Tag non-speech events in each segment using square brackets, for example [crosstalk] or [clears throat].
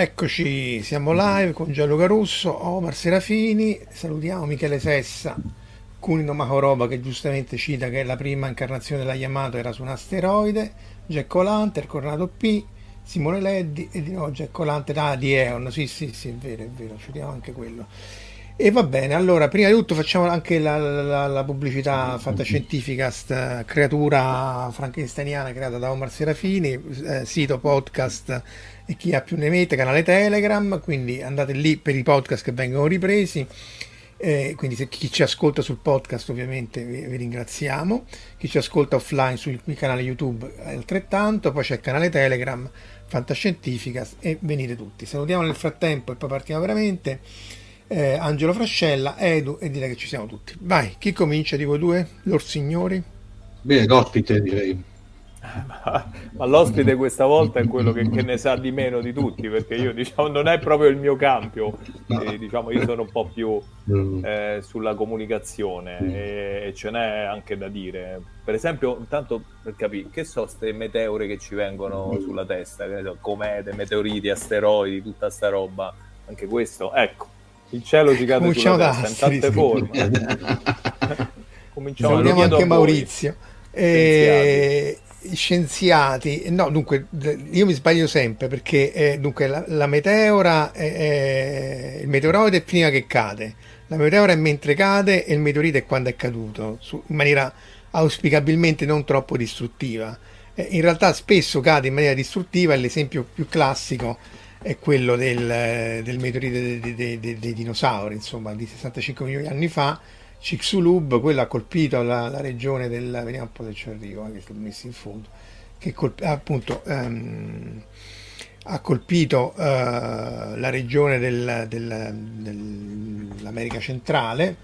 Eccoci, siamo live con Gianluca Russo, Omar Serafini, salutiamo Michele Sessa, Cunino Macoroba che giustamente cita che la prima incarnazione della Yamato era su un asteroide, Jack O'Lantern, Cornado P, Simone Leddi e di nuovo Jack O'Lantern, ah di Eon, sì sì sì è vero è vero, citiamo anche quello. E va bene, allora prima di tutto facciamo anche la, la, la pubblicità fantascientifica, sta creatura frankensteiniana creata da Omar Serafini, eh, sito podcast e chi ha più ne mette, canale Telegram, quindi andate lì per i podcast che vengono ripresi. Eh, quindi se chi ci ascolta sul podcast ovviamente vi, vi, ringraziamo, chi ci ascolta offline sul canale YouTube altrettanto, poi c'è il canale Telegram Fantascientificas e venite tutti. Salutiamo nel frattempo e poi partiamo veramente. Eh, Angelo Frascella, Edu e direi che ci siamo tutti. Vai, chi comincia di voi due? Lor signori? Bene, l'ospite direi. ma, [laughs] ma, l'ospite questa volta è quello che, che, ne sa di meno di tutti perché io diciamo non è proprio il mio campo e, diciamo io sono un po' più mm. eh, sulla comunicazione e, e, ce n'è anche da dire per esempio intanto per capire che so queste meteore che ci vengono mm. sulla testa so, comete, meteoriti, asteroidi tutta sta roba anche questo ecco il cielo ci cade Cominciamo sulla testa in tante forme. [laughs] Cominciamo Salutiamo anche Maurizio. E scienziati, no, dunque io mi sbaglio sempre perché eh, dunque la, la meteora, è, è, il meteoroide è prima che cade, la meteora è mentre cade e il meteorite è quando è caduto, su, in maniera auspicabilmente non troppo distruttiva. Eh, in realtà spesso cade in maniera distruttiva l'esempio più classico è quello del, del meteorite dei, dei, dei, dei dinosauri, insomma, di 65 milioni di anni fa Chicxulub, quello ha colpito la, la, regione del... vediamo un po' se ci arrivo, eh, che è stato messo in fondo, che colp, appunto um, ha colpito uh, la regione del, del, dell'America centrale,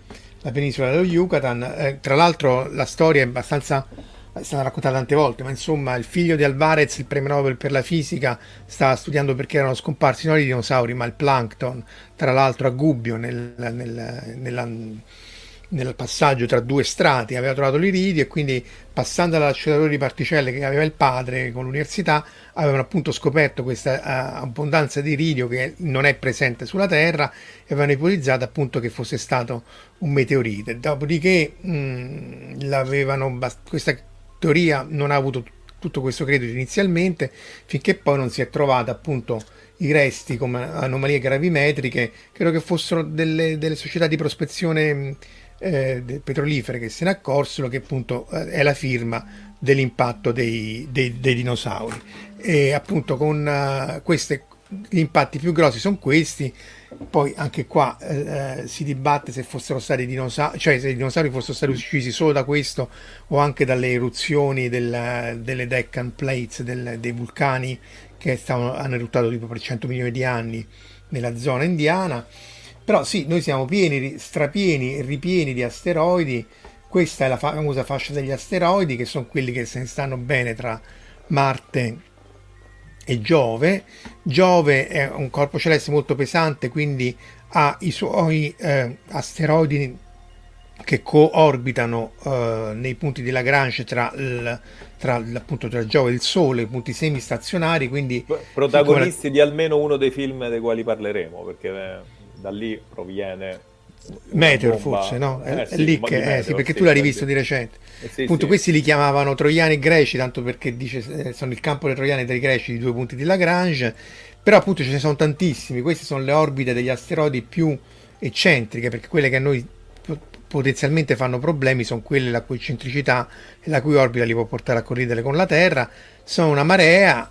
la penisola dello Yucatan. Eh, tra l'altro la storia è abbastanza è stata raccontata tante volte, ma insomma il figlio di Alvarez, il premio Nobel per la fisica, stava studiando perché erano scomparsi non i dinosauri, ma il plankton, tra l'altro a Gubbio, nel, nel, nella nel passaggio tra due strati aveva trovato l'iridio e quindi passando all'acceleratore di particelle che aveva il padre con l'università avevano appunto scoperto questa uh, abbondanza di iridio che non è presente sulla Terra e avevano ipotizzato appunto che fosse stato un meteorite. Dopodiché mh, l'avevano, questa teoria non ha avuto tutto questo credito inizialmente finché poi non si è trovata appunto i resti come anomalie gravimetriche, credo che fossero delle, delle società di prospezione eh, petrolifere che se ne accorsero che appunto eh, è la firma dell'impatto dei, dei, dei dinosauri. E appunto con uh, queste, gli impatti più grossi sono questi, poi anche qua eh, eh, si dibatte se fossero stati dinosauri, cioè se i dinosauri fossero stati uccisi solo da questo o anche dalle eruzioni del, delle Deccan Plates, del, dei vulcani che stavano, hanno eruttato tipo per 100 milioni di anni nella zona indiana. Però sì, noi siamo pieni, strapieni e ripieni di asteroidi. Questa è la famosa fascia degli asteroidi, che sono quelli che se ne stanno bene tra Marte e Giove. Giove è un corpo celeste molto pesante, quindi ha i suoi eh, asteroidi che co-orbitano eh, nei punti di Lagrange tra, il, tra, appunto, tra Giove e il Sole, punti semistazionari, quindi... Protagonisti come... di almeno uno dei film dei quali parleremo, perché eh, da lì proviene Meteor forse, no? È, eh, sì, lì che, Meteor, eh, sì, perché sì, tu l'hai rivisto di recente. Eh, Appunto, questi li chiamavano troiani greci, tanto perché dice, eh, sono il campo dei troiani dei greci di due punti di Lagrange, però appunto ce ne sono tantissimi, queste sono le orbite degli asteroidi più eccentriche, perché quelle che a noi potenzialmente fanno problemi sono quelle la cui centricità e la cui orbita li può portare a corridere con la Terra, sono una marea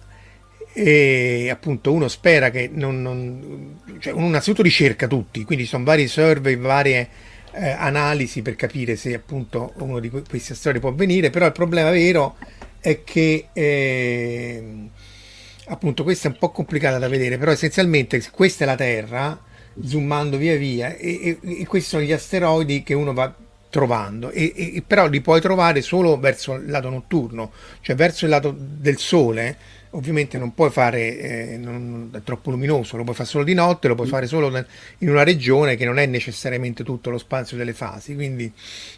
e appunto uno spera che non, non cioè uno innanzitutto ricerca tutti quindi sono vari survey varie eh, analisi per capire se appunto uno di questi storie può avvenire però il problema vero è che eh, appunto questa è un po' complicata da vedere però essenzialmente questa è la Terra zoomando via via e, e, e questi sono gli asteroidi che uno va trovando e, però li puoi trovare solo verso il lato notturno cioè verso il lato del sole ovviamente non puoi fare, eh, non, è troppo luminoso, lo puoi fare solo di notte, lo puoi fare solo in una regione che non è necessariamente tutto lo spazio delle fasi, quindi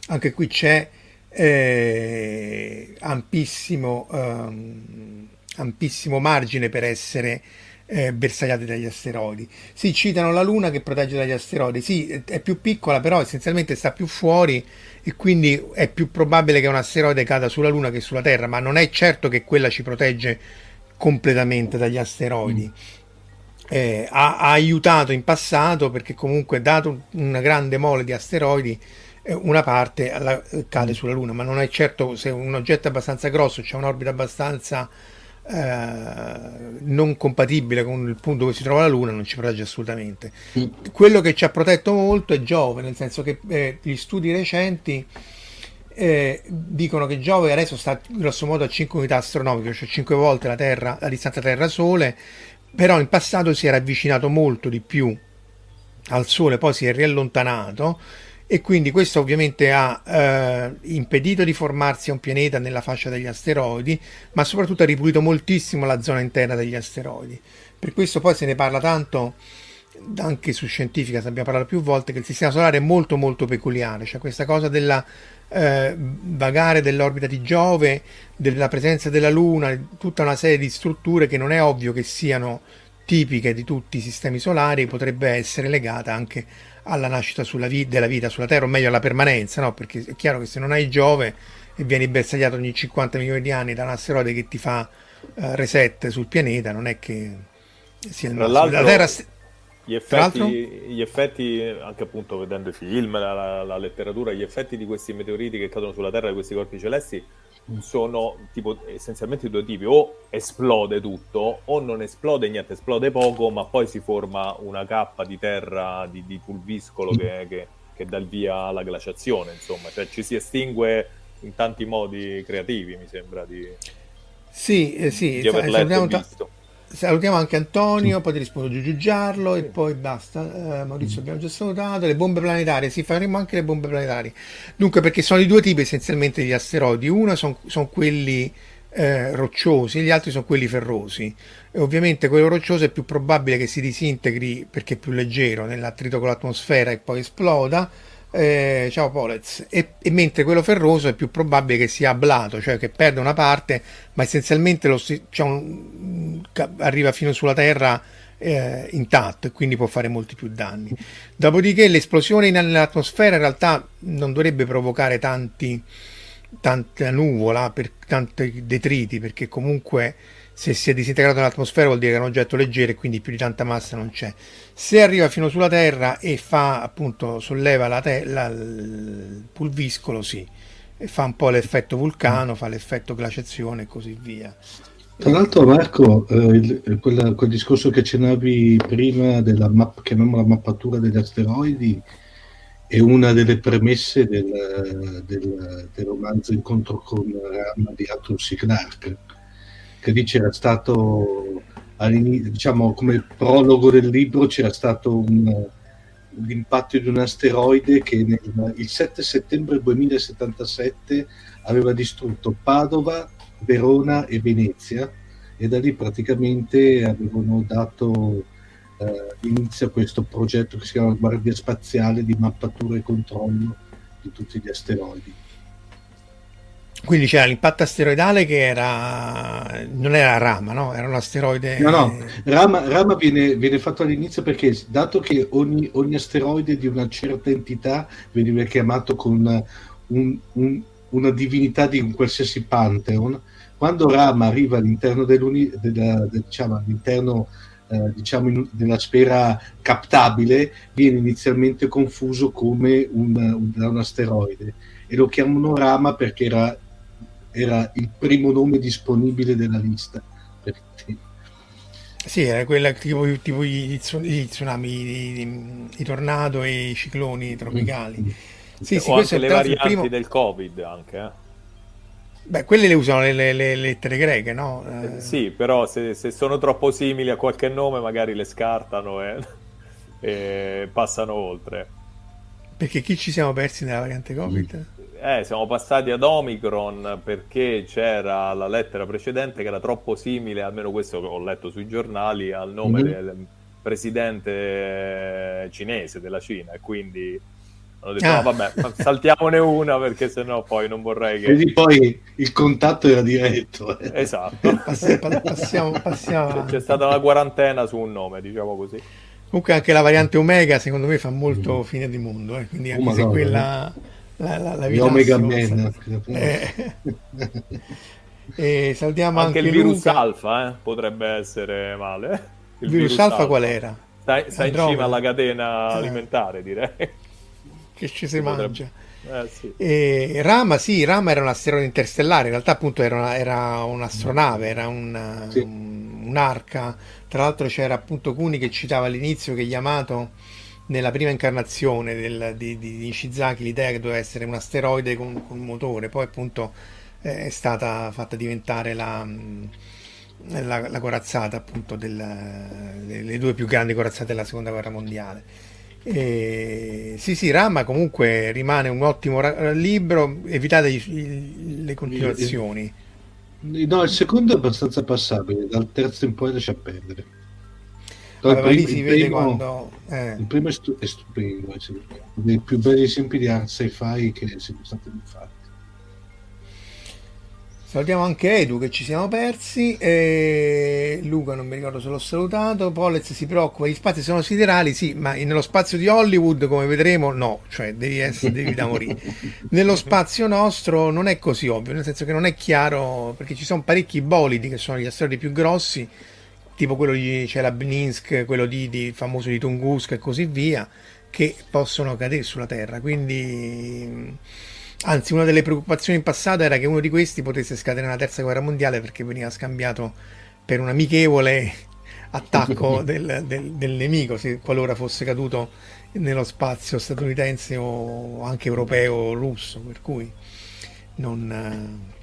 anche qui c'è eh, ampissimo, ehm, ampissimo margine per essere eh, bersagliati dagli asteroidi. Si citano la Luna che protegge dagli asteroidi, sì, è più piccola, però essenzialmente sta più fuori e quindi è più probabile che un asteroide cada sulla Luna che sulla Terra, ma non è certo che quella ci protegge completamente dagli asteroidi. Mm. Eh, ha, ha, aiutato in passato perché comunque dato una grande mole di asteroidi eh, una parte alla, cade mm. sulla Luna ma non è certo se un oggetto è abbastanza grosso c'è un'orbita abbastanza eh, non compatibile con il punto dove si trova la Luna non ci protegge assolutamente mm. quello che ci ha protetto molto è Giove nel senso che eh, gli studi recenti eh, dicono che Giove adesso sta grosso modo a 5 unità astronomiche, cioè 5 volte la, terra, la distanza Terra-Sole, però in passato si era avvicinato molto di più al Sole, poi si è riallontanato e quindi questo ovviamente ha eh, impedito di formarsi un pianeta nella fascia degli asteroidi, ma soprattutto ha ripulito moltissimo la zona interna degli asteroidi. Per questo poi se ne parla tanto anche su Scientifica, abbiamo parlato più volte, che il sistema solare è molto molto peculiare, cioè questa cosa della eh, vagare dell'orbita di Giove, della presenza della Luna, tutta una serie di strutture che non è ovvio che siano tipiche di tutti i sistemi solari, potrebbe essere legata anche alla nascita vi- della vita sulla Terra, o meglio alla permanenza, no? perché è chiaro che se non hai Giove e vieni bersagliato ogni 50 milioni di anni da un asteroide che ti fa uh, reset sul pianeta, non è che sia il massimo. La Terra gli effetti, gli effetti, anche appunto vedendo i film, la, la, la, letteratura, gli effetti di questi meteoriti che cadono sulla Terra, di questi corpi celesti, sono tipo essenzialmente due tipi: o esplode tutto, o non esplode niente, esplode poco, ma poi si forma una cappa di terra di, di pulviscolo che, che, che, dà il via alla glaciazione. Insomma, cioè ci si estingue in tanti modi creativi, mi sembra di. Sì, eh, sì, di aver letto e visto salutiamo anche Antonio, poi ti rispondo Giugiu Giarlo e poi basta. Eh, Maurizio abbiamo già salutato. Le bombe planetarie, sì, faremo anche le bombe planetarie. Dunque, perché sono i due tipi essenzialmente di asteroidi. Uno sono son quelli eh, rocciosi, gli altri sono quelli ferrosi. E ovviamente quello roccioso è più probabile che si disintegri perché è più leggero nell'attrito con l'atmosfera e poi esploda eh, ciao Polez, e, e, mentre quello ferroso è più probabile che sia ablato, cioè che perde una parte, ma essenzialmente lo, cioè un, arriva fino sulla Terra eh, intatto e quindi può fare molti più danni. Dopodiché l'esplosione nell'atmosfera in realtà non dovrebbe provocare tanti tanta nuvola, per tanti detriti, perché comunque se si è disintegrato nell'atmosfera vuol dire che è un oggetto leggero e quindi più di tanta massa non c'è. Se arriva fino sulla Terra e fa appunto solleva la te- la, il pulviscolo, sì, e fa un po' l'effetto vulcano, fa l'effetto glaciazione e così via. Tra l'altro, Marco, eh, il, quella, quel discorso che accennavi prima della map, chiamiamola mappatura degli asteroidi, è una delle premesse del, del, del romanzo Incontro con Rama di Arthur C. Clarke che lì c'era stato diciamo come prologo del libro c'era stato un, l'impatto di un asteroide che nel, il 7 settembre 2077 aveva distrutto Padova, Verona e Venezia e da lì praticamente avevano dato eh, inizio a questo progetto che si chiama Guardia Spaziale di mappatura e controllo di tutti gli asteroidi. Quindi c'era l'impatto asteroidale che era non era Rama, no? Era un asteroide. No, no, Rama, Rama viene, viene, fatto all'inizio perché, dato che ogni, ogni, asteroide di una certa entità veniva chiamato con un, un, una divinità di un qualsiasi pantheon, quando Rama arriva all'interno della, del, diciamo, all'interno eh, diciamo in, della sfera captabile, viene inizialmente confuso come un, un, un asteroide e lo chiamano Rama perché era era il primo nome disponibile della lista. Sì, era quella tipo, tipo i, i, tsunami, i, i, tornado e i cicloni tropicali. Mm. Sì, sì, o anche le varianti primo... del Covid anche. Eh? Beh, quelle le usano le, le, le lettere greche, no? Eh, sì, però se, se, sono troppo simili a qualche nome magari le scartano e, [laughs] e passano oltre. Perché chi ci siamo persi nella variante Covid? Mm. Eh, siamo passati ad Omicron perché c'era la lettera precedente che era troppo simile, almeno questo che ho letto sui giornali, al nome mm-hmm. del presidente cinese della Cina e quindi hanno detto ah. no vabbè saltiamone una perché sennò poi non vorrei che... Quindi poi il contatto era diretto. Eh. Esatto. [laughs] passiamo, passiamo... C'è stata una quarantena su un nome, diciamo così. Comunque anche la variante Omega secondo me fa molto fine di mondo, eh? quindi anche oh, se quella... Eh la, la, la Omega Man. Eh. [laughs] e salutiamo anche, anche il virus Luca. alfa, eh? potrebbe essere male. Il [laughs] virus, virus alfa, alfa, qual era? Sta, sta in cima alla catena eh. alimentare, direi. Che ci si, si mangia. Eh, sì. E Rama, sì, Rama era un asteroide interstellare, in realtà appunto era, una, era un'astronave, era un, sì. un, un'arca. Tra l'altro c'era appunto Cuni che citava all'inizio che Yamato nella prima incarnazione del, di, di, Ishizaki l'idea che doveva essere un asteroide con, con un motore, poi appunto eh, è stata fatta diventare la, mm, la, la corazzata appunto delle due più grandi corazzate della seconda guerra mondiale. E, sì, sì, Rama comunque rimane un ottimo ra- libro, evitate i, le continuazioni. No, il secondo è abbastanza passabile, dal terzo in poi lascia perdere. Vabbè, lì si vede primo, quando... Eh. Il primo è, stu- è stupendo, è dei più belli esempi di art sci-fi che siano stati fatti. Salutiamo anche Edu che ci siamo persi. E Luca non mi ricordo se l'ho salutato. Pollez si preoccupa, gli spazi sono siderali, sì, ma nello spazio di Hollywood, come vedremo, no, cioè devi essere [laughs] devi da morire. nello spazio nostro non è così ovvio, nel senso che non è chiaro, perché ci sono parecchi bolidi che sono gli asteroidi più grossi tipo quello di Celabninsk, quello di, di, famoso di Tungusk e così via, che possono cadere sulla Terra. Quindi, anzi, una delle preoccupazioni in passato era che uno di questi potesse scadere nella terza guerra mondiale perché veniva scambiato per un amichevole [laughs] attacco [laughs] del, del, del nemico, se qualora fosse caduto nello spazio statunitense o anche europeo o russo. Per cui non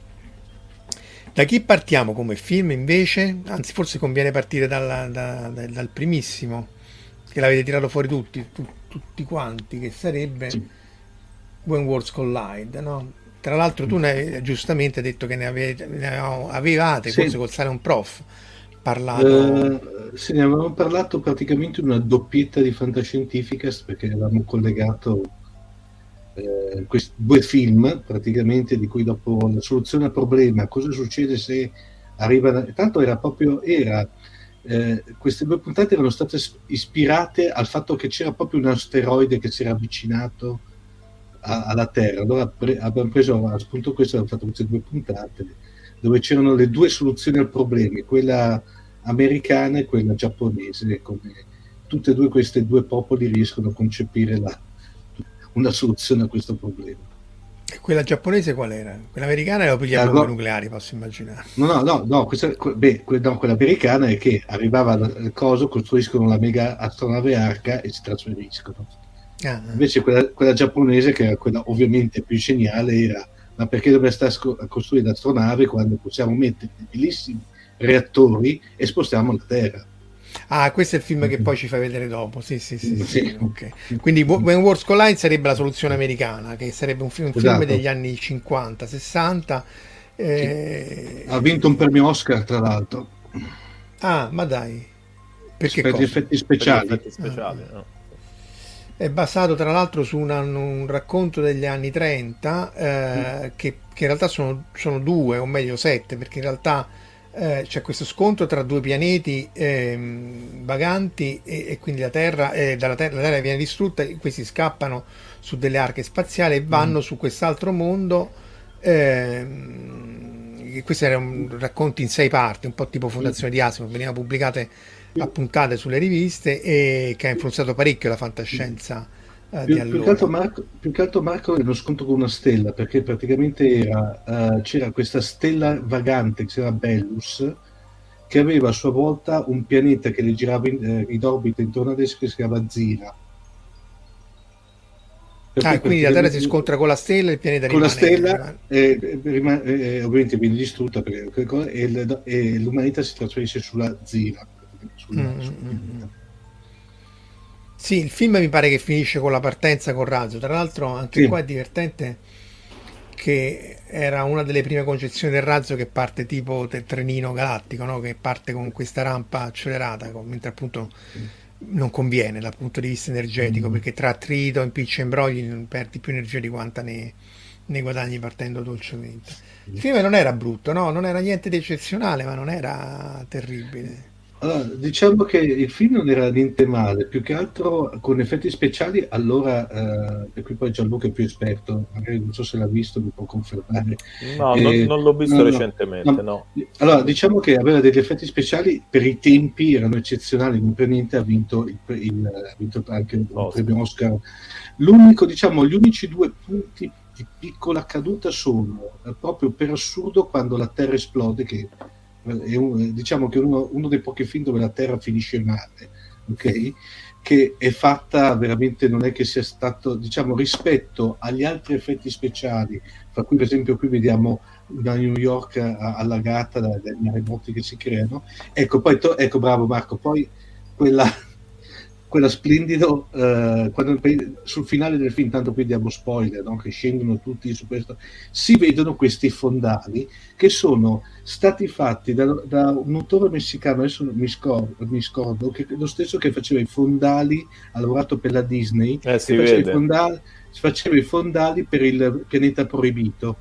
da chi partiamo come film invece? Anzi, forse conviene partire dalla, da, da, dal primissimo, che l'avete tirato fuori tutti, tu, tutti quanti, che sarebbe sì. When Worlds Collide, no? Tra l'altro tu ne, giustamente hai detto che ne, avete, ne avevate, sì. forse col sale un prof, parlato... Uh, sì, ne avevamo parlato praticamente una doppietta di fantascientificast perché avevamo collegato eh, questi due film praticamente di cui dopo la soluzione al problema cosa succede se arriva tanto era proprio era eh, queste due puntate erano state ispirate al fatto che c'era proprio un asteroide che si era avvicinato a, alla Terra. Allora pre- abbiamo preso a spunto questo, abbiamo fatto queste due puntate dove c'erano le due soluzioni al problema, quella americana e quella giapponese, come tutte e due queste due popoli riescono a concepire la, una soluzione a questo problema. E quella giapponese qual era? Quella americana era per gli bombe nucleari, posso immaginare. No, no, no, no, questa, beh, no, quella americana è che arrivava il coso, costruiscono la mega astronave arca e si trasferiscono. Ah, ah. Invece quella, quella, giapponese, che era quella ovviamente più geniale, era ma perché dovrei stare a costruire l'astronave quando possiamo mettere dei bellissimi reattori e spostiamo la Terra? Ah, questo è il film che poi ci fai vedere dopo. Sì, sì, sì. sì, sì. Okay. Quindi When Wars Collide sarebbe la soluzione americana, che sarebbe un film, un esatto. film degli anni 50, 60. Eh... Ha vinto un premio Oscar, tra l'altro. Ah, ma dai. Perché per gli effetti speciali. Gli effetti speciali ah. no. È basato tra l'altro su una, un racconto degli anni 30 eh, mm. che, che, in realtà sono, sono, due, o meglio sette, perché in realtà eh, c'è questo scontro tra due pianeti eh, vaganti e, e, quindi la Terra, eh, dalla terra, la Terra viene distrutta, questi scappano su delle arche spaziali e vanno mm. su quest'altro mondo. Ehm, questi erano racconti in sei parti, un po' tipo Fondazione mm. di Asimo, venivano pubblicate a puntate sulle riviste e che ha influenzato parecchio la fantascienza eh, più, più, che altro Marco, più che altro Marco è uno scontro con una stella perché praticamente era, uh, c'era questa stella vagante che si chiama Bellus che aveva a sua volta un pianeta che le girava in, eh, in orbita intorno ad esso che si chiama Zira. Perché ah, quindi la Terra si scontra con la stella e il pianeta con rimane, la stella eh, rimane, eh, ovviamente viene distrutta perché, e, l'umanità si trasferisce sulla Zira sulla, mm, sulla mm. Sì, il film mi pare che finisce con la partenza con Razzo. Tra l'altro, anche sì. qua è divertente che era una delle prime concezioni del razzo che parte tipo del trenino galattico, no? che parte con questa rampa accelerata, mentre appunto non conviene dal punto di vista energetico, mm. perché tra attrito, impiccio e imbrogli non perdi più energia di quanta ne, ne guadagni partendo dolcemente. Il film non era brutto, no? non era niente di eccezionale, ma non era terribile. Allora, diciamo che il film non era niente male, più che altro con effetti speciali, allora, eh, e qui poi Gianluca è più esperto, magari non so se l'ha visto, mi può confermare. No, eh, non, non, l'ho visto no, recentemente, no. no. Allora, diciamo che aveva degli effetti speciali, per i tempi erano eccezionali, non per niente ha vinto, il, il, ha vinto anche il premio Oscar. L'unico, diciamo, gli unici due punti di piccola caduta sono eh, proprio per assurdo quando la Terra esplode, che è un, diciamo che uno, uno, dei pochi film dove la Terra finisce male, ok? Che è fatta veramente, non è che sia stato, diciamo, rispetto agli altri effetti speciali, fra cui per esempio qui vediamo una New York allagata dai maremoti che si creano. Ecco, poi, to- ecco, bravo Marco, poi quella quella splendido eh, quando, sul finale del film tanto qui diamo spoiler no? che scendono tutti su questo si vedono questi fondali che sono stati fatti da, da un autore messicano adesso mi scordo, mi scordo che lo stesso che faceva i fondali ha lavorato per la Disney eh, si faceva, i fondali, faceva i fondali per il pianeta proibito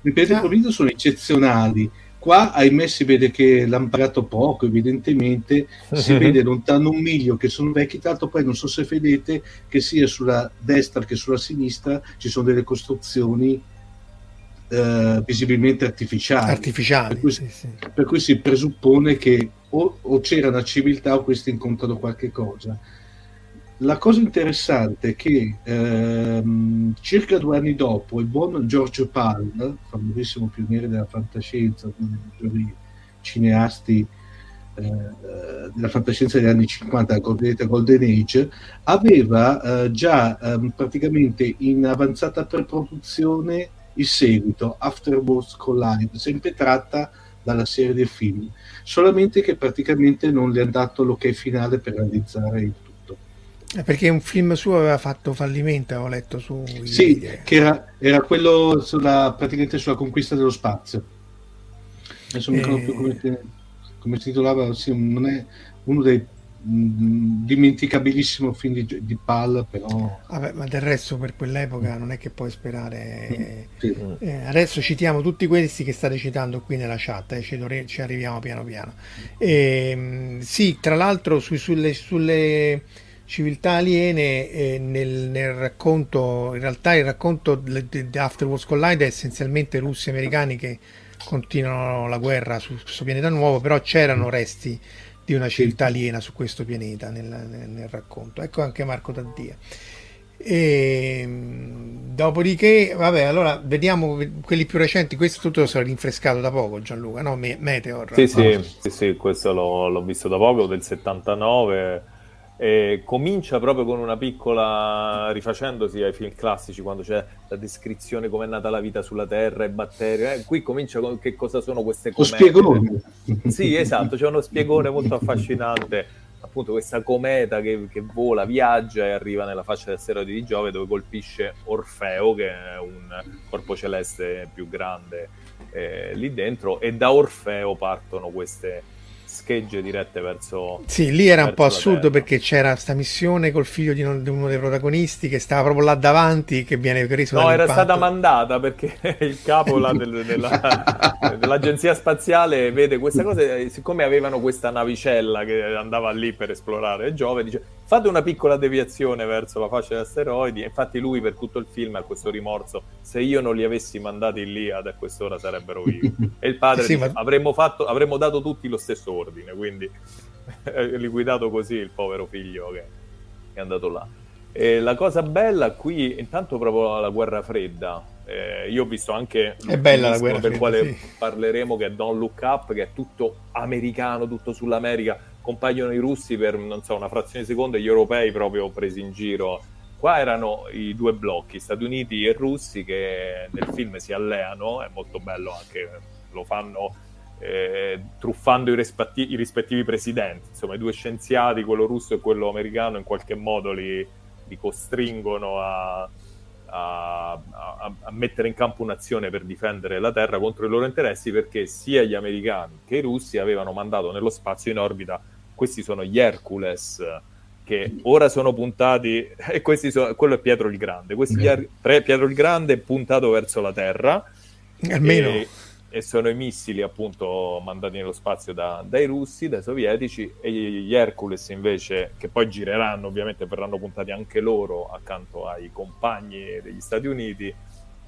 i pianeti ah. proibito sono eccezionali Qua, ahimè, si vede che l'hanno pagato poco, evidentemente, si vede lontano un miglio che sono vecchi, tanto poi non so se vedete che sia sulla destra che sulla sinistra ci sono delle costruzioni eh, visibilmente artificiali. Artificiali, per cui, sì, sì. per cui, si presuppone che o, o c'era una civiltà o questi incontrano qualche cosa la cosa interessante è che ehm, circa due anni dopo il buon George Pal, famosissimo pioniere della fantascienza, uno dei cineasti eh, della fantascienza degli anni 50, la cosiddetta Golden Age, aveva eh, già ehm, praticamente in avanzata preproduzione il seguito, Afterwards Collide, sempre tratta dalla serie dei film, solamente che praticamente non le ha dato l'ok finale per realizzare il perché un film suo aveva fatto fallimento, avevo letto su. Sì, che era, era quello sulla, praticamente sulla conquista dello spazio. Adesso non ricordo più come, come, si titolava, sì, non è uno dei mh, dimenticabilissimo film di, di Pal, però. Vabbè, ma del resto per quell'epoca non è che puoi sperare. Mm, sì. Eh, adesso citiamo tutti questi che state citando qui nella chat, eh, ci, dovre- ci, arriviamo piano piano. E, ehm, sì, tra l'altro su, sulle, sulle civiltà aliene eh, nel, nel, racconto, in realtà il racconto di Afterwards Collide è essenzialmente russi e americani che continuano la guerra su questo pianeta nuovo, però c'erano resti di una civiltà aliena su questo pianeta nel, nel, nel racconto. Ecco anche Marco Taddia. E, dopodiché, vabbè, allora vediamo quelli più recenti. Questo tutto sarà rinfrescato da poco, Gianluca, no? Meteor. Sì, sì, sì, sì questo l'ho, l'ho visto da poco, del 79 e comincia proprio con una piccola rifacendosi ai film classici quando c'è la descrizione come è nata la vita sulla Terra, i batteri. Eh, qui comincia con che cosa sono queste comete. Lo spiegone. Sì, esatto, c'è uno spiegone molto affascinante. Appunto, questa cometa che, che, vola, viaggia e arriva nella faccia del asteroide di Giove dove colpisce Orfeo, che è un corpo celeste più grande eh, lì dentro, e da Orfeo partono queste schegge dirette verso. Sì, lì era un po' assurdo perché c'era questa missione col figlio di, uno dei protagonisti che stava proprio là davanti, che viene preso. No, era stata mandata perché [laughs] il capo del, della, [laughs] dell'agenzia spaziale vede questa cosa. Siccome avevano questa navicella che andava lì per esplorare Giove, dice fate una piccola deviazione verso la fascia degli asteroidi. Infatti, lui per tutto il film ha questo rimorso: se io non li avessi mandati lì, ad a quest'ora sarebbero vivi. [laughs] E il padre sì, dice, ma... avremmo, fatto, avremmo dato tutti lo stesso ordine, quindi [laughs] liquidato così il povero figlio che è andato là. E la cosa bella qui, intanto proprio la guerra fredda. Eh, io ho visto anche è bella la guerra per fredda, quale sì. parleremo che è Don't Look Up, che è tutto americano, tutto sull'America. Compaiono i russi per non so, una frazione di secondo e gli europei proprio presi in giro. Qua erano i due blocchi, Stati Uniti e russi, che nel film si alleano. È molto bello anche, lo fanno eh, truffando i, rispettivi, i, rispettivi presidenti, insomma i due scienziati, quello russo e quello americano, in qualche modo li, li costringono a, a, a, a, mettere in campo un'azione per difendere la Terra contro i loro interessi perché sia gli americani che i russi avevano mandato nello spazio in orbita, questi sono gli Hercules che ora sono puntati, [laughs] e questi sono, quello è Pietro il Grande, questi mm. Pietro il Grande è puntato verso la Terra. Almeno. E, e sono i missili appunto mandati nello spazio da, dai russi, dai sovietici e gli Hercules invece che poi gireranno ovviamente verranno puntati anche loro accanto ai compagni degli Stati Uniti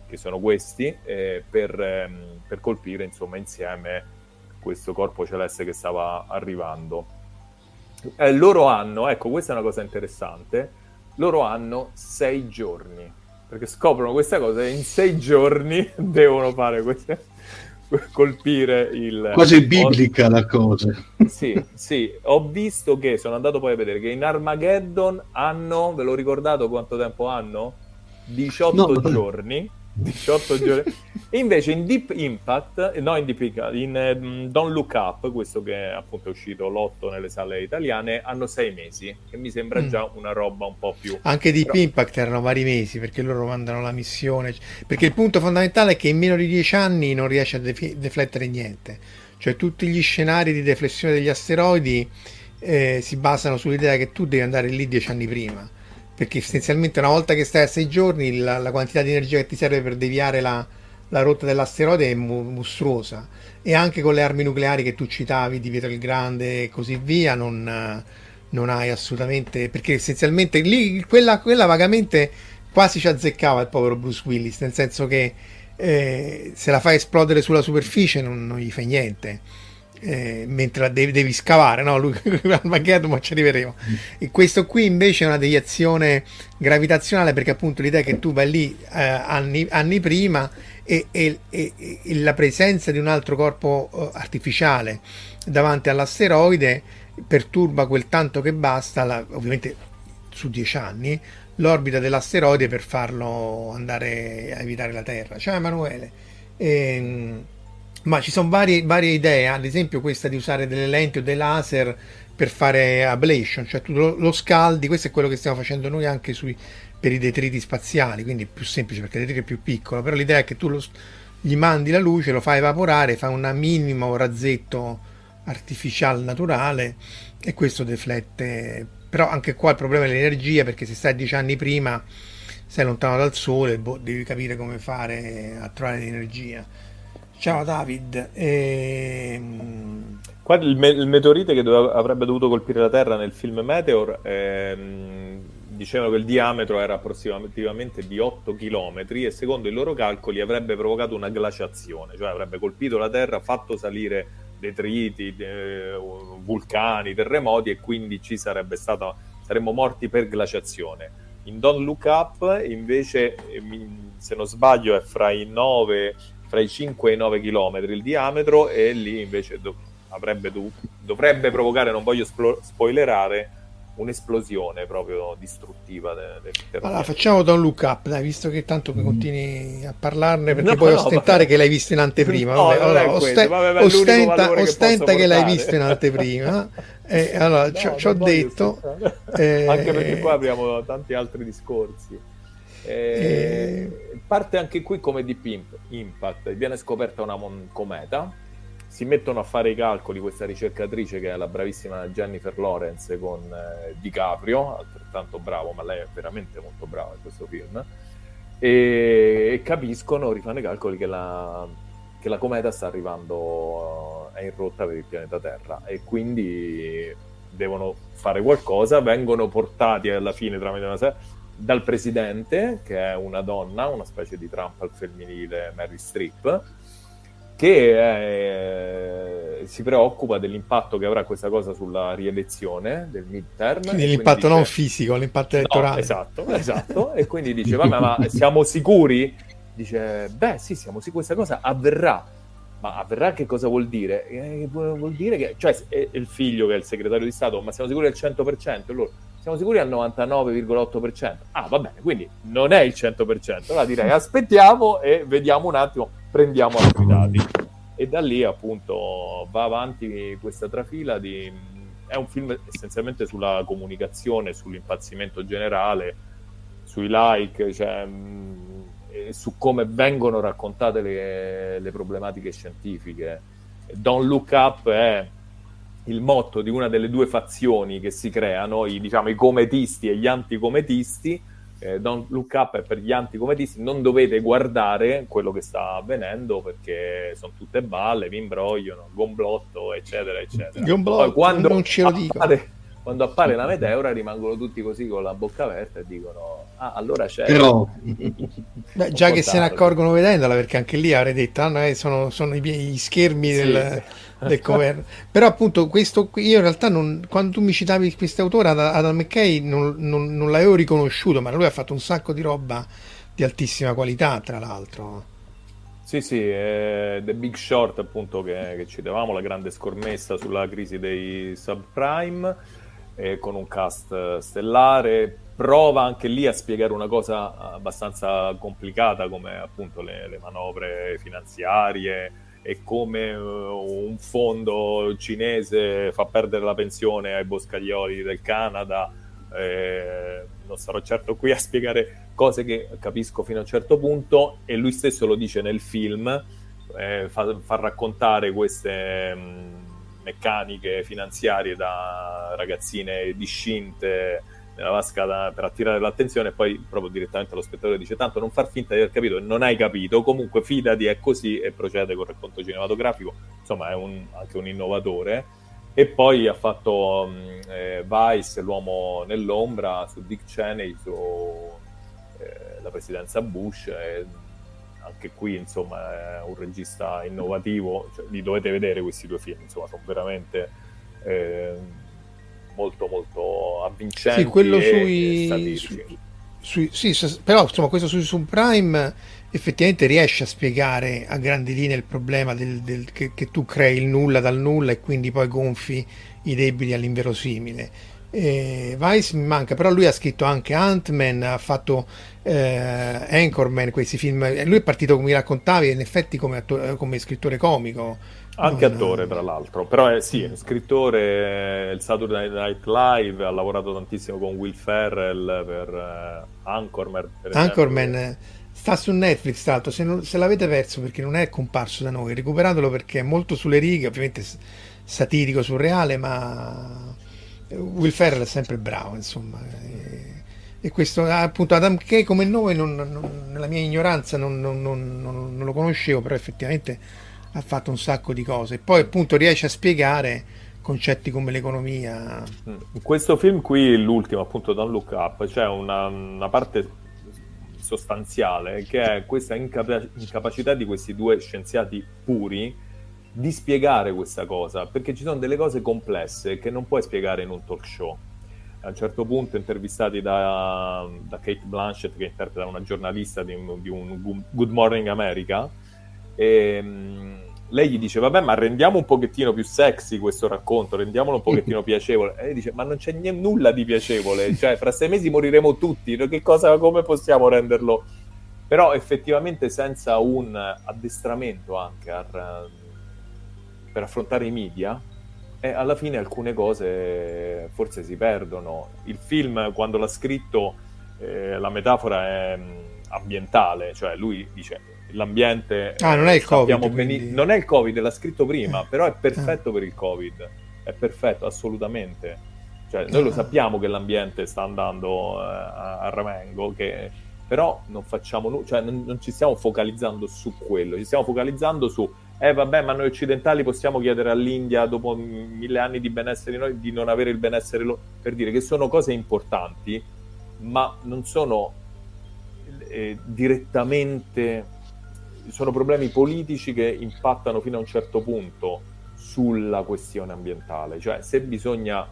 che sono questi eh, per, ehm, per, colpire insomma insieme questo corpo celeste che stava arrivando. Eh, loro hanno, ecco questa è una cosa interessante, loro hanno sei giorni perché scoprono questa cosa e in sei giorni [laughs] devono fare queste [laughs] colpire il... Quasi biblica la cosa. Sì, sì, ho visto che, sono andato poi a vedere, che in Armageddon hanno, ve l'ho ricordato quanto tempo hanno? 18 no, giorni 18 giorni. E invece in Deep Impact, no in Deep Impact, in um, Don't Look Up, questo che è appunto uscito l'8 nelle sale italiane, hanno sei mesi, che mi sembra mm. già una roba un po' più... Anche Deep Però... Impact erano vari mesi, perché loro mandano la missione, perché il punto fondamentale è che in meno di dieci anni non riesce a def- deflettere niente, cioè tutti gli scenari di deflessione degli asteroidi eh, si basano sull'idea che tu devi andare lì dieci anni prima perché essenzialmente una volta che stai a sei giorni la, la quantità di energia che ti serve per deviare la, la rotta dell'asteroide è mu- mostruosa. E anche con le armi nucleari che tu citavi di Pietro il Grande e così via non, non hai assolutamente perché essenzialmente lì quella, quella, vagamente quasi ci azzeccava il povero Bruce Willis nel senso che eh, se la fai esplodere sulla superficie non, non gli fai niente eh, mentre la devi, devi, scavare, no? [laughs] Lui Armageddon, ma ci arriveremo. E questo qui invece è una deviazione gravitazionale perché appunto l'idea è che tu vai lì eh, anni, anni, prima e, e, e, e, la presenza di un altro corpo uh, artificiale davanti all'asteroide perturba quel tanto che basta, la, ovviamente su dieci anni, l'orbita dell'asteroide per farlo andare a evitare la Terra. Ciao Emanuele. Ehm, ma ci sono varie, varie, idee, ad esempio questa di usare delle lenti o dei laser per fare ablation, cioè tu lo, lo scaldi, questo è quello che stiamo facendo noi anche sui, per i detriti spaziali, quindi è più semplice perché il detrito è più piccolo, però l'idea è che tu lo, gli mandi la luce, lo fai evaporare, fa un minimo razzetto artificiale naturale e questo deflette, però anche qua il problema è l'energia perché se stai dieci anni prima sei lontano dal sole, boh, devi capire come fare a trovare l'energia. Ciao David. Ehm... Qua il, me- il meteorite che dove- avrebbe dovuto colpire la Terra nel film Meteor ehm, dicevano che il diametro era approssimativamente di 8 km e secondo i loro calcoli avrebbe provocato una glaciazione, cioè avrebbe colpito la Terra, fatto salire detriti, eh, vulcani, terremoti e quindi ci sarebbe stato, saremmo morti per glaciazione. In Don't Look Up invece, se non sbaglio, è fra i 9, fra i 5 e i 9 km il diametro e lì invece do- dov- dovrebbe provocare, non voglio splo- spoilerare, un'esplosione proprio distruttiva de- dell'intero allora facciamo da un look up dai visto che tanto mm. continui a parlarne perché no, puoi no, ostentare vabbè. che l'hai visto in anteprima [laughs] no, allora, oste- vabbè, ostenta, che, ostenta che l'hai visto in anteprima [laughs] eh, allora ci ho detto eh, anche perché poi abbiamo tanti altri discorsi eh, eh, parte anche qui come Deep Impact. Viene scoperta una mon- cometa. Si mettono a fare i calcoli questa ricercatrice che è la bravissima Jennifer Lawrence con eh, DiCaprio, altrettanto bravo, ma lei è veramente molto brava in questo film, e, e capiscono, rifanno i calcoli che la, che la cometa sta arrivando, uh, è in rotta per il pianeta Terra. E quindi devono fare qualcosa, vengono portati alla fine tramite una serie dal presidente, che è una donna, una specie di Trump al femminile, Mary Streep, che eh, si preoccupa dell'impatto che avrà questa cosa sulla rielezione del midterm. Quindi l'impatto quindi dice, non fisico, l'impatto elettorale. No, esatto, esatto. e quindi [laughs] dice, vabbè, ma siamo sicuri? Dice, beh sì, siamo sicuri, questa cosa avverrà. Ma avverrà che cosa vuol dire? Eh, vuol dire che, cioè, è il figlio che è il segretario di Stato, ma siamo sicuri al 100%? Loro, siamo sicuri al 99,8%. Ah, va bene, quindi non è il 100%. Allora direi [laughs] aspettiamo e vediamo un attimo prendiamo altri dati. E da lì appunto va avanti questa trafila di... È un film essenzialmente sulla comunicazione, sull'impazzimento generale, sui like, cioè, su come vengono raccontate le, le problematiche scientifiche. Don't Look Up è il motto di una delle due fazioni che si creano, i, diciamo, i cometisti e gli anticometisti, eh, Don't Look Up è per gli anticometisti, non dovete guardare quello che sta avvenendo perché sono tutte balle, vi imbrogliano, gomblotto, eccetera, eccetera. Gomblotto, Poi quando non ce lo appare, dico. Quando appare la meteora rimangono tutti così con la bocca aperta e dicono ah allora c'è... Però... [laughs] Beh, già che se ne accorgono vedendola perché anche lì avrei detto ah, no, sono, sono, i, schermi sì. del del governo. Però appunto questo io in realtà non, quando tu mi citavi quest'autore Adam McKay non, non, non, l'avevo riconosciuto, ma lui ha fatto un sacco di roba di altissima qualità, tra l'altro. Sì, sì, The Big Short appunto che, che citavamo, la grande scormessa sulla crisi dei subprime, eh, con un cast stellare, prova anche lì a spiegare una cosa abbastanza complicata come appunto le, le manovre finanziarie, e come uh, un fondo cinese fa perdere la pensione ai boscaioli del Canada. Eh, non sarò certo qui a spiegare cose che capisco fino a un certo punto e lui stesso lo dice nel film, eh, fa, fa, raccontare queste mh, mm, meccaniche finanziarie da ragazzine discinte nella vasca per attirare l'attenzione e poi proprio direttamente lo spettatore dice tanto non far finta di aver capito non hai capito. Comunque fidati è così e procede col racconto cinematografico. Insomma è un, anche un innovatore. E poi ha fatto um, eh, Vice l'uomo nell'ombra su Dick Cheney su eh, la presidenza Bush e anche qui insomma è un regista innovativo. Cioè, li dovete vedere questi due film insomma sono veramente eh, molto molto avvincenti sì, quello sui, sui, sui, sì, però insomma questo su Subprime effettivamente riesce a spiegare a grandi linee il problema del, del, che, che, tu crei il nulla dal nulla e quindi poi gonfi i debiti all'inverosimile. Eh, Vice mi manca però lui ha scritto anche Ant-Man ha fatto eh, Anchorman questi film. Lui è partito come mi raccontavi in effetti come, atto- come scrittore comico anche attore, tra l'altro, però è, sì, è scrittore, il Saturday Night Live, ha lavorato tantissimo con Will Ferrell per uh, Anchorman. Per Anchorman eh, sta su Netflix, tra l'altro, se, non, se, l'avete perso perché non è comparso da noi, recuperatelo perché è molto sulle righe, ovviamente satirico, surreale, ma Will Ferrell è sempre bravo, insomma. E, e questo appunto Adam Kay come nome non, non, nella mia ignoranza non, lo conoscevo, però effettivamente ha fatto un sacco di cose. Poi appunto riesce a spiegare concetti come l'economia. Mm. In questo film qui, l'ultimo appunto Don't Look Up, c'è una, una parte sostanziale che è questa incapa- incapacità di questi due scienziati puri di spiegare questa cosa, perché ci sono delle cose complesse che non puoi spiegare in un talk show. A un certo punto, intervistati da, da Kate Blanchett, che interpreta una giornalista di di un Good Morning America, e, um, lei gli dice: Vabbè, ma rendiamo un pochettino più sexy questo racconto, rendiamolo un pochettino [laughs] piacevole. E lei dice: Ma non c'è n- nulla di piacevole, cioè, fra sei mesi moriremo tutti. Che cosa, come possiamo renderlo? Però effettivamente senza un addestramento anche a, per affrontare i media, e alla fine alcune cose forse si perdono. Il film, quando l'ha scritto, eh, la metafora è mm, ambientale, cioè lui dice l'ambiente... Ah, non è il Covid. Quindi... Non è il Covid, l'ha scritto prima, eh. però è perfetto eh. per il Covid. È perfetto, assolutamente. Cioè, noi lo ah. sappiamo che l'ambiente sta andando eh, a Ramengo, che... però non facciamo nulla, cioè non, non ci stiamo focalizzando su quello, ci stiamo focalizzando su eh vabbè, ma noi occidentali possiamo chiedere all'India, dopo mille anni di benessere noi, di non avere il benessere loro, per dire che sono cose importanti, ma non sono eh, direttamente, sono problemi politici che impattano fino a un certo punto sulla questione ambientale. Cioè, se bisogna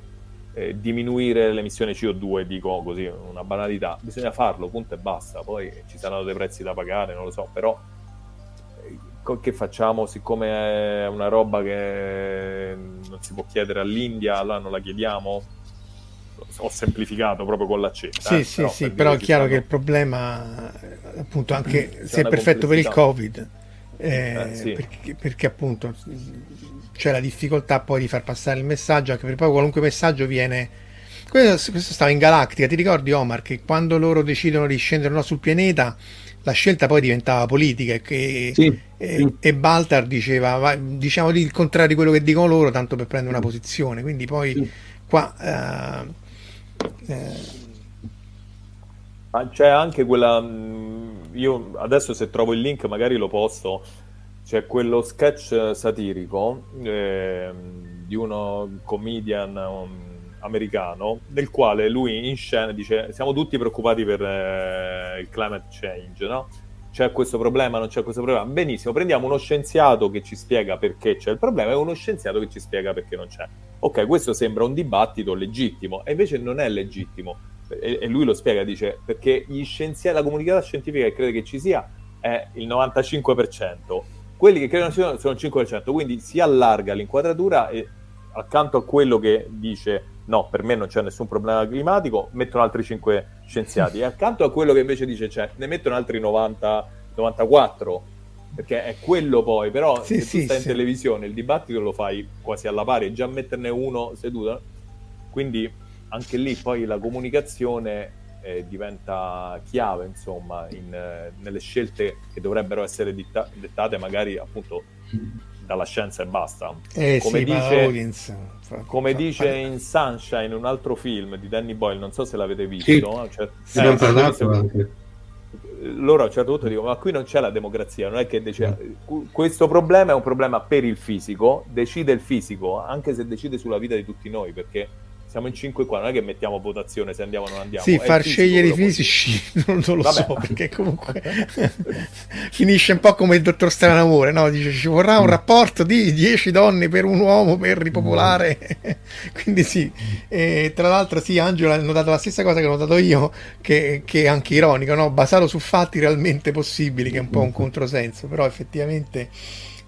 eh, diminuire le emissioni CO2, dico così, una banalità, bisogna farlo, punto e basta. Poi ci saranno dei prezzi da pagare, non lo so, però che facciamo siccome è una roba che non si può chiedere all'India allora non la chiediamo ho semplificato proprio con l'accetta sì eh, sì però sì per però è chiaro che il problema appunto anche [clears throat] se è perfetto per il covid eh, eh, sì. perché, perché, appunto c'è la difficoltà poi di far passare il messaggio anche perché poi qualunque messaggio viene questo, questo stava in Galactica ti ricordi Omar che quando loro decidono di scendere no, sul pianeta la scelta poi diventava politica e, sì, e, sì. e Baltar diceva va, diciamo il contrario di quello che dicono loro tanto per prendere una posizione quindi poi sì. qua uh, uh, c'è anche quella mm, io adesso se trovo il link magari lo posto c'è quello sketch satirico eh, di uno comedian um, americano, nel quale lui in scena dice siamo tutti preoccupati per eh, il climate change, no? C'è questo problema, non c'è questo problema. Benissimo, prendiamo uno scienziato che ci spiega perché c'è il problema e uno scienziato che ci spiega perché non c'è. Ok, questo sembra un dibattito legittimo, e invece non è legittimo. E, e lui lo spiega, dice, perché la comunità scientifica che crede che ci sia è il 95%. Quelli che credono ci siano sono il 5%, quindi si allarga l'inquadratura e accanto a quello che dice no, per me non c'è nessun problema climatico, mettono altri 5 scienziati. e accanto a quello che invece dice c'è, ne mettono altri 90, 94, perché è quello poi, però sì, se sì, tu stai sì. in televisione il dibattito lo fai quasi alla pari, già metterne uno seduto, quindi anche lì poi la comunicazione eh, diventa chiave, insomma, in, eh, nelle scelte che dovrebbero essere ditta- dettate magari appunto dalla scienza e basta. Eh, come sì, dice, Higgins, come dice in Sunshine, un altro film di Danny Boyle, non so se l'avete visto. Sì, cioè, eh, parlato anche. Loro a un certo punto dicono: Ma qui non c'è la democrazia, non è che dice, no. questo problema è un problema per il fisico, decide il fisico, anche se decide sulla vita di tutti noi, perché siamo in 5 qua, non è che mettiamo votazione se andiamo o non andiamo. Sì, far scegliere i fisici, [laughs] non, non lo Vabbè. so, perché comunque [laughs] finisce un po' come il dottor Stranamore, no? Dice ci vorrà un mm. rapporto di 10 donne per un uomo per ripopolare. [laughs] Quindi sì, e tra l'altro sì, Angelo ha notato la stessa cosa che ho notato io, che, che è anche ironico, no? Basato su fatti realmente possibili, che è un po' un controsenso, però effettivamente...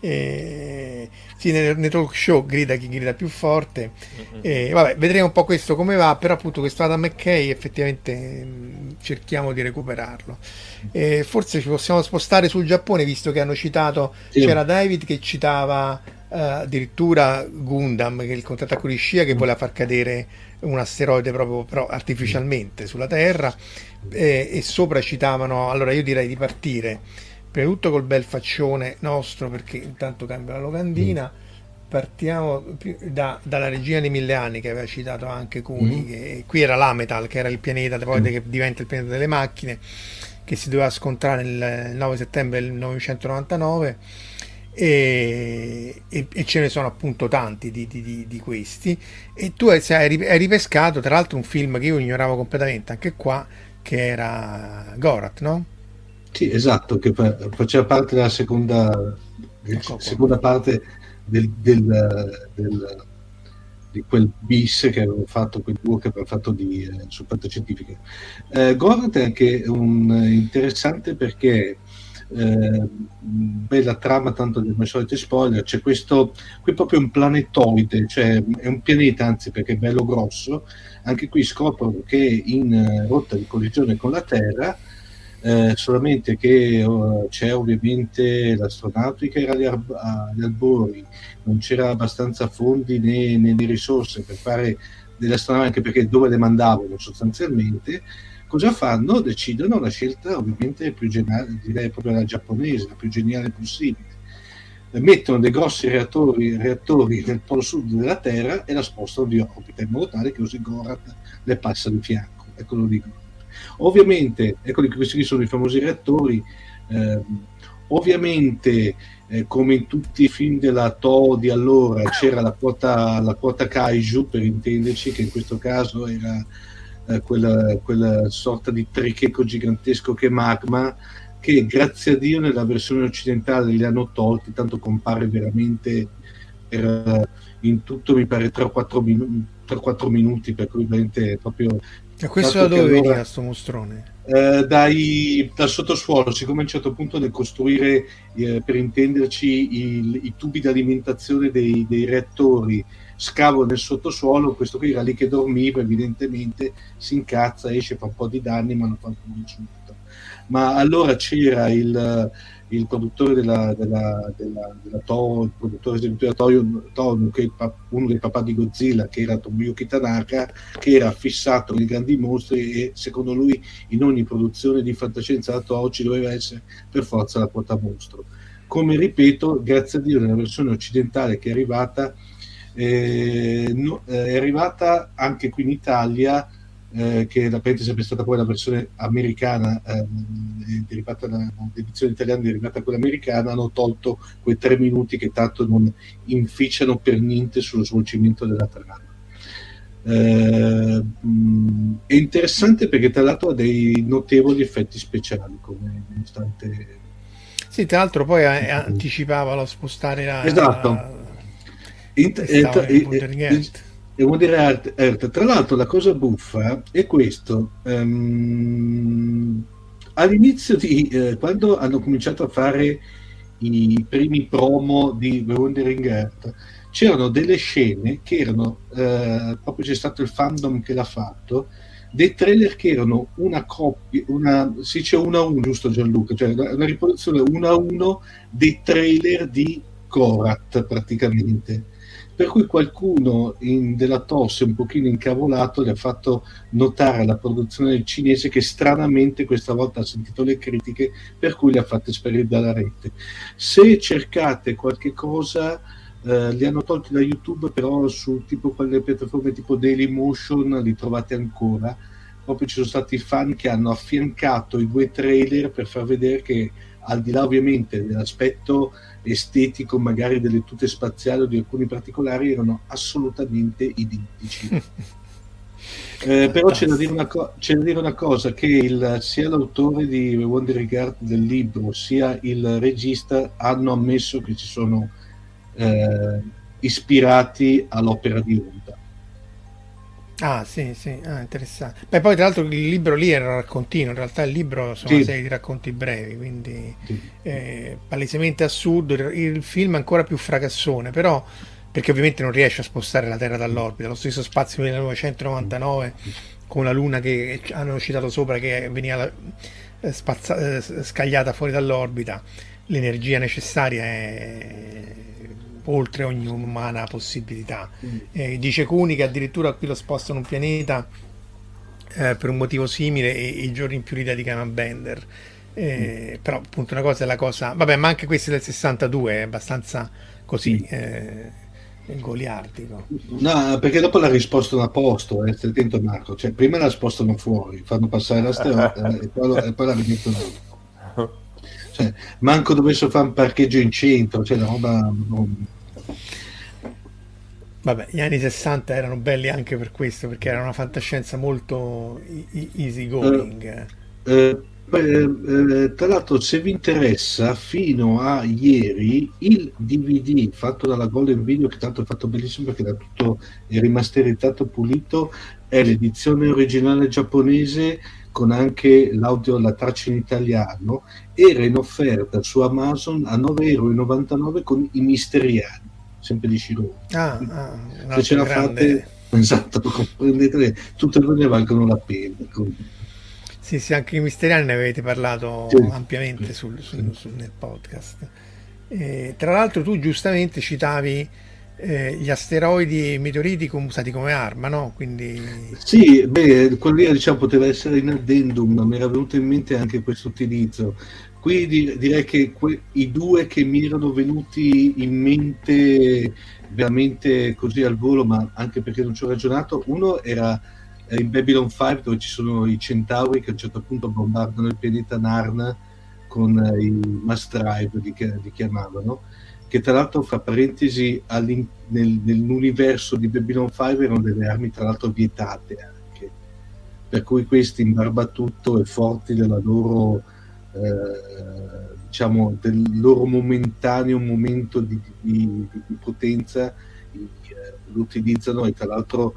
Eh, sì, nel, nel, talk show grida chi grida più forte. Mm-hmm. E, vabbè, vedremo un po' questo come va, però appunto questo Adam McKay effettivamente mh, mm, cerchiamo di recuperarlo. E forse ci possiamo spostare sul Giappone, visto che hanno citato, sì. c'era David che citava uh, addirittura Gundam, che è il contrattacco di scia che voleva far cadere un asteroide proprio però artificialmente sulla Terra e, e sopra citavano, allora io direi di partire prima di tutto col bel faccione nostro perché intanto cambia la locandina mm. partiamo da, dalla regina dei mille anni che aveva citato anche Cuni mm. che qui era l'Ametal che era il pianeta poi mm. che diventa il pianeta delle macchine che si doveva scontrare il 9 settembre del 1999 e, e, e, ce ne sono appunto tanti di, di, di questi e tu hai, hai, ripescato tra l'altro un film che io ignoravo completamente anche qua che era Gorat no? Sì esatto che faceva parte della seconda, ecco seconda parte del, del, del, di quel bis che avevano fatto quel duo che avevano fatto di eh, su fantascientifiche eh, Gorat è anche un, interessante perché eh, bella trama, tanto dei miei soliti spoiler. C'è questo, qui proprio un planetoide, cioè è un pianeta, anzi perché è bello grosso. Anche qui scoprono che in eh, rotta di collisione con la Terra, eh, solamente che uh, c'è ovviamente l'astronautica era agli, agli albori, non c'era abbastanza fondi né, né, né risorse per fare delle astronavi, anche perché dove le mandavano sostanzialmente cosa fanno? Decidono la scelta ovviamente più geniale, direi proprio la giapponese, la più geniale possibile. Mettono dei grossi reattori, reattori nel polo sud della Terra e la spostano di orbita in modo tale che così Gorat le passa di fianco. Ecco lo dico. Ovviamente, ecco questi sono i famosi reattori. Eh, ovviamente, eh, come in tutti i film della To di allora, c'era la quota, la quota Kaiju, per intenderci, che in questo caso era eh, quella, quella, sorta di tricheco gigantesco che è magma che grazie a Dio nella versione occidentale li hanno tolti tanto compare veramente per, in tutto mi pare 3-4 minu- 3-4 minuti per cui veramente proprio e questo da dove veniva questo mostrone? Eh, dai, dal sottosuolo siccome a un certo punto nel costruire eh, per intenderci il, i tubi di alimentazione dei, dei reattori scavo nel sottosuolo, questo qui era lì che dormiva, evidentemente si incazza, esce, fa un po' di danni, ma non fa alcun insulto. Ma allora c'era il, il produttore della, della, della, della To, il produttore esecutivo della Tonu, che è uno dei papà di Godzilla, che era Tomiyuki Tanaka, che era fissato con i grandi mostri e secondo lui in ogni produzione di fantascienza da Toho ci doveva essere per forza la quota mostro. Come ripeto, grazie a Dio nella versione occidentale che è arrivata eh, no, eh, è arrivata anche qui in Italia, eh, che da è sempre stata poi la versione americana, ehm, derivata da, l'edizione italiana derivata da quella americana, hanno tolto quei tre minuti che tanto non inficiano per niente sullo svolgimento della trama. Eh, è interessante perché tra l'altro ha dei notevoli effetti speciali come nonostante sì tra l'altro poi anticipava lo spostare la, esatto. la, Int- e Wonder Earth. Tra l'altro la cosa buffa è questo. Um, all'inizio di eh, quando hanno cominciato a fare i primi promo di The Wandering Earth c'erano delle scene che erano eh, proprio c'è stato il fandom che l'ha fatto dei trailer che erano una coppia una, si dice uno a uno giusto Gianluca cioè una riproduzione uno a uno dei trailer di Korat praticamente per cui qualcuno in, della tosse un pochino incavolato gli ha fatto notare alla produzione cinese che stranamente questa volta ha sentito le critiche per cui li ha fatti sparire dalla rete. Se cercate qualche cosa eh, li hanno tolti da youtube però su tipo quelle piattaforme tipo Dailymotion li trovate ancora. Proprio ci sono stati fan che hanno affiancato i due trailer per far vedere che al di là ovviamente dell'aspetto estetico magari delle tute spaziali o di alcuni particolari erano assolutamente identici. [laughs] eh, però c'è da, co- c'è da, dire una cosa, che il, sia l'autore di Wonder Guard del libro sia il regista hanno ammesso che ci sono eh, ispirati all'opera di Honda. Ah, sì, sì, ah, interessante. Beh, poi tra l'altro il libro lì era raccontino, in realtà il libro sono sì. una serie di racconti brevi, quindi sì. eh, palesemente assurdo. Il film è ancora più fracassone, però perché ovviamente non riesce a spostare la Terra dall'orbita. Lo stesso spazio 1999 con la Luna che hanno citato sopra che veniva eh, spazza- eh, scagliata fuori dall'orbita, l'energia necessaria è oltre ogni umana possibilità. Mm. Eh, dice Cuni che addirittura qui lo spostano un pianeta eh, per un motivo simile e, i giorni in più li dedicano a Bender. Eh, mm. Però appunto una cosa è la cosa... Vabbè, ma anche questo del 62 è abbastanza così... Mm. Eh, goliardico. No, perché dopo la risposta a posto, eh, stai attento Marco, cioè prima la spostano fuori, fanno passare la [laughs] strada e, poi, e poi la rimettono. Cioè, [laughs] manco dovessero fare un parcheggio in centro, cioè la roba... Non... Vabbè, gli anni 60 erano belli anche per questo, perché era una fantascienza molto easy going. Uh, uh, eh, tra l'altro, se vi interessa, fino a ieri il DVD fatto dalla Golden Video, che tanto è fatto benissimo perché era tutto rimasterizzato, pulito, è l'edizione originale giapponese con anche l'audio, la traccia in italiano, era in offerta su Amazon a 9,99 euro con i misteriani, sempre di Shiro. Ah, ah, se ce la fate, [laughs] esatto, [laughs] comprendete, tutte e due ne valgono la pena. Sì, sì, anche i misteriani ne avete parlato sì. ampiamente sul, sul, sul, nel podcast. E, tra l'altro tu giustamente citavi eh, gli asteroidi e i meteoriti usati come arma, no? Quindi... Sì, beh, quello lì diciamo, poteva essere in addendum, mi era venuto in mente anche questo utilizzo. Qui direi che que- i due che mi erano venuti in mente veramente così al volo, ma anche perché non ci ho ragionato, uno era eh, in Babylon 5 dove ci sono i centauri che a un certo punto bombardano il pianeta Narn con eh, i Must Drive, li, li chiamavano che tra l'altro fra parentesi nel, nell'universo di Babylon 5 erano delle armi tra l'altro vietate anche. Per cui questi in barba tutto e forti della loro eh, diciamo del loro momentaneo momento di, di, di potenza eh, lo utilizzano e tra l'altro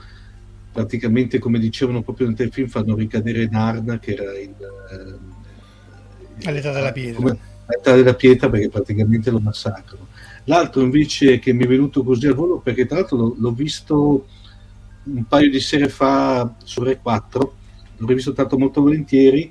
praticamente come dicevano proprio nel telefilm fanno ricadere Narna che era il eh, all'età della pietra. come, all'età della pietra perché praticamente lo massacrano. L'altro invece che mi è venuto così al volo, perché tra l'altro l'ho, l'ho visto un paio di sere fa su Re 4, l'ho rivisto tanto molto volentieri,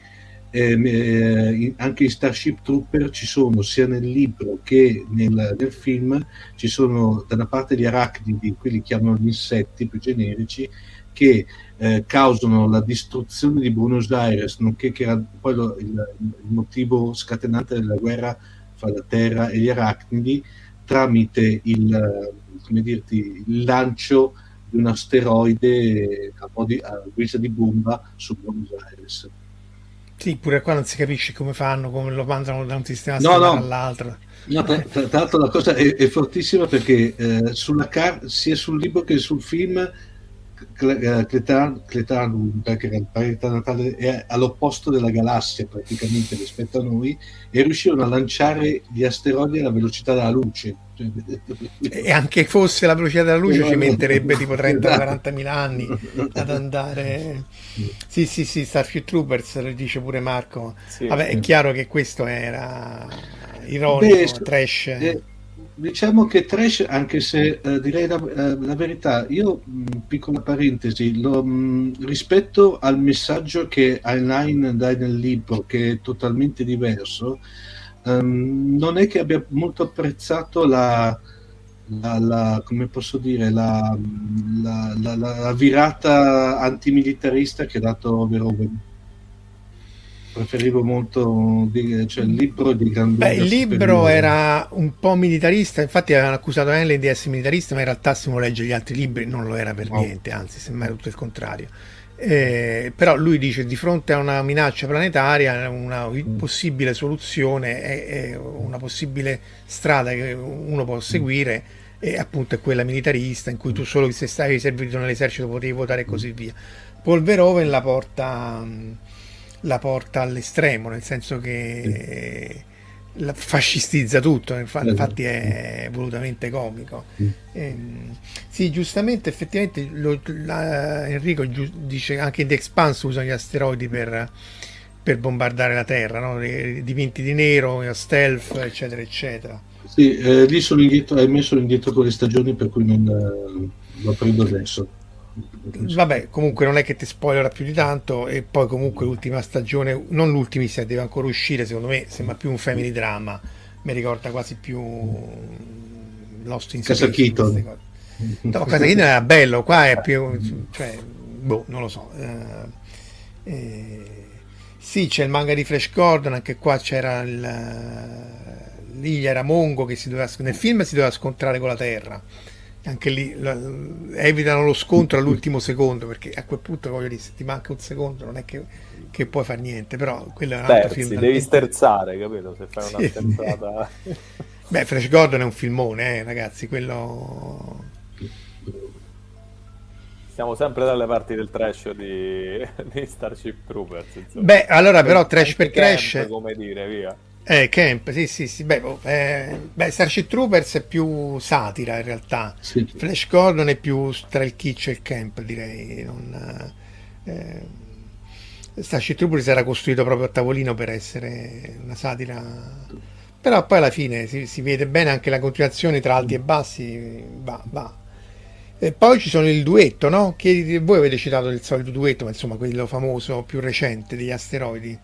eh, anche in Starship Trooper ci sono sia nel libro che nel, nel, film ci sono da una parte gli arachnidi, qui li chiamano gli insetti più generici, che eh, causano la distruzione di Buenos Aires, nonché che era poi lo, il, il, motivo scatenante della guerra fra la Terra e gli arachnidi, tramite il, dirti, il lancio di un asteroide a, modi, a guisa di bomba su Buenos Aires. Sì, pure qua non si capisce come fanno, come lo mandano da un sistema no, no. all'altro. No, tra, tra, l'altro la cosa è, è fortissima perché eh, sulla car- sia sul libro che sul film Cletan, Cletan che era il pianeta natale, è all'opposto della galassia praticamente rispetto a noi e riuscirono a lanciare gli asteroidi alla velocità della luce. E anche fosse la velocità della luce ci metterebbe tipo 30-40 mila anni ad andare. Sì, sì, sì, Starship Troopers, lo dice pure Marco. Sì, Vabbè, sì. è chiaro che questo era ironico, Beh, trash. Eh, diciamo che trash, anche se eh, direi la, eh, la, verità, io, mh, piccola parentesi, lo, mh, rispetto al messaggio che Heinlein dà nel libro, che è totalmente diverso, um, non è che abbia molto apprezzato la, la, la come posso dire, la, la virata antimilitarista che ha dato Verhoeven preferivo molto cioè, il libro di Granduca Beh, il libro era un po' militarista infatti avevano accusato Henley di essere militarista ma in realtà se uno legge gli altri libri non lo era per oh. niente anzi sembra tutto il contrario eh, però lui dice di fronte a una minaccia planetaria una mm. possibile soluzione è, è, una possibile strada che uno può seguire e appunto è quella militarista in cui tu solo se stavi servito nell'esercito potevi votare e così via Paul Verhoeven la porta la porta all'estremo, nel senso che mm. fascistizza tutto, esatto. infatti è volutamente comico. Mm. Ehm, sì, giustamente, effettivamente lo, la, Enrico giu, dice anche in The Expanse usano gli asteroidi per, per bombardare la Terra, no? dipinti di nero, stealth, eccetera, eccetera. Sì, eh, lì sono indietro, hai messo indietro con le stagioni per cui non eh, lo prendo adesso. Vabbè, comunque non è che ti spoilerà più di tanto. E poi, comunque, l'ultima stagione, non l'ultimissima, deve ancora uscire. Secondo me sembra più un family drama. Mi ricorda quasi più Lost in Casa Keaton. No, Casa Keaton era bello, qua è più, cioè, boh, non lo so. Eh, eh, sì, c'è il manga di Flash Gordon, anche qua c'era il. Lì era Mongo che si doveva, nel film si doveva scontrare con la Terra anche lì evitano lo scontro all'ultimo secondo perché a quel punto voglio dire se ti manca un secondo non è che, che puoi fare niente però quello è un altro Terzi, film devi sterzare capito? Se fai una sterzata. [laughs] Beh Flash Gordon è un filmone eh, ragazzi quello siamo sempre dalle parti del trash di, [laughs] di Starship Troopers insomma. beh allora però trash per trash come dire via eh, Camp, sì, sì, sì. Beh, oh, eh, beh, Starship Troopers è più satira in realtà. Sì. Flash Gordon è più tra il kitsch e il camp, direi. Non, eh, Starship Troopers era costruito proprio a tavolino per essere una satira. Però poi alla fine si, si vede bene anche la continuazione tra alti e bassi. Va, va. E poi ci sono il duetto, no? Che voi avete citato il solito duetto, ma insomma quello famoso più recente degli asteroidi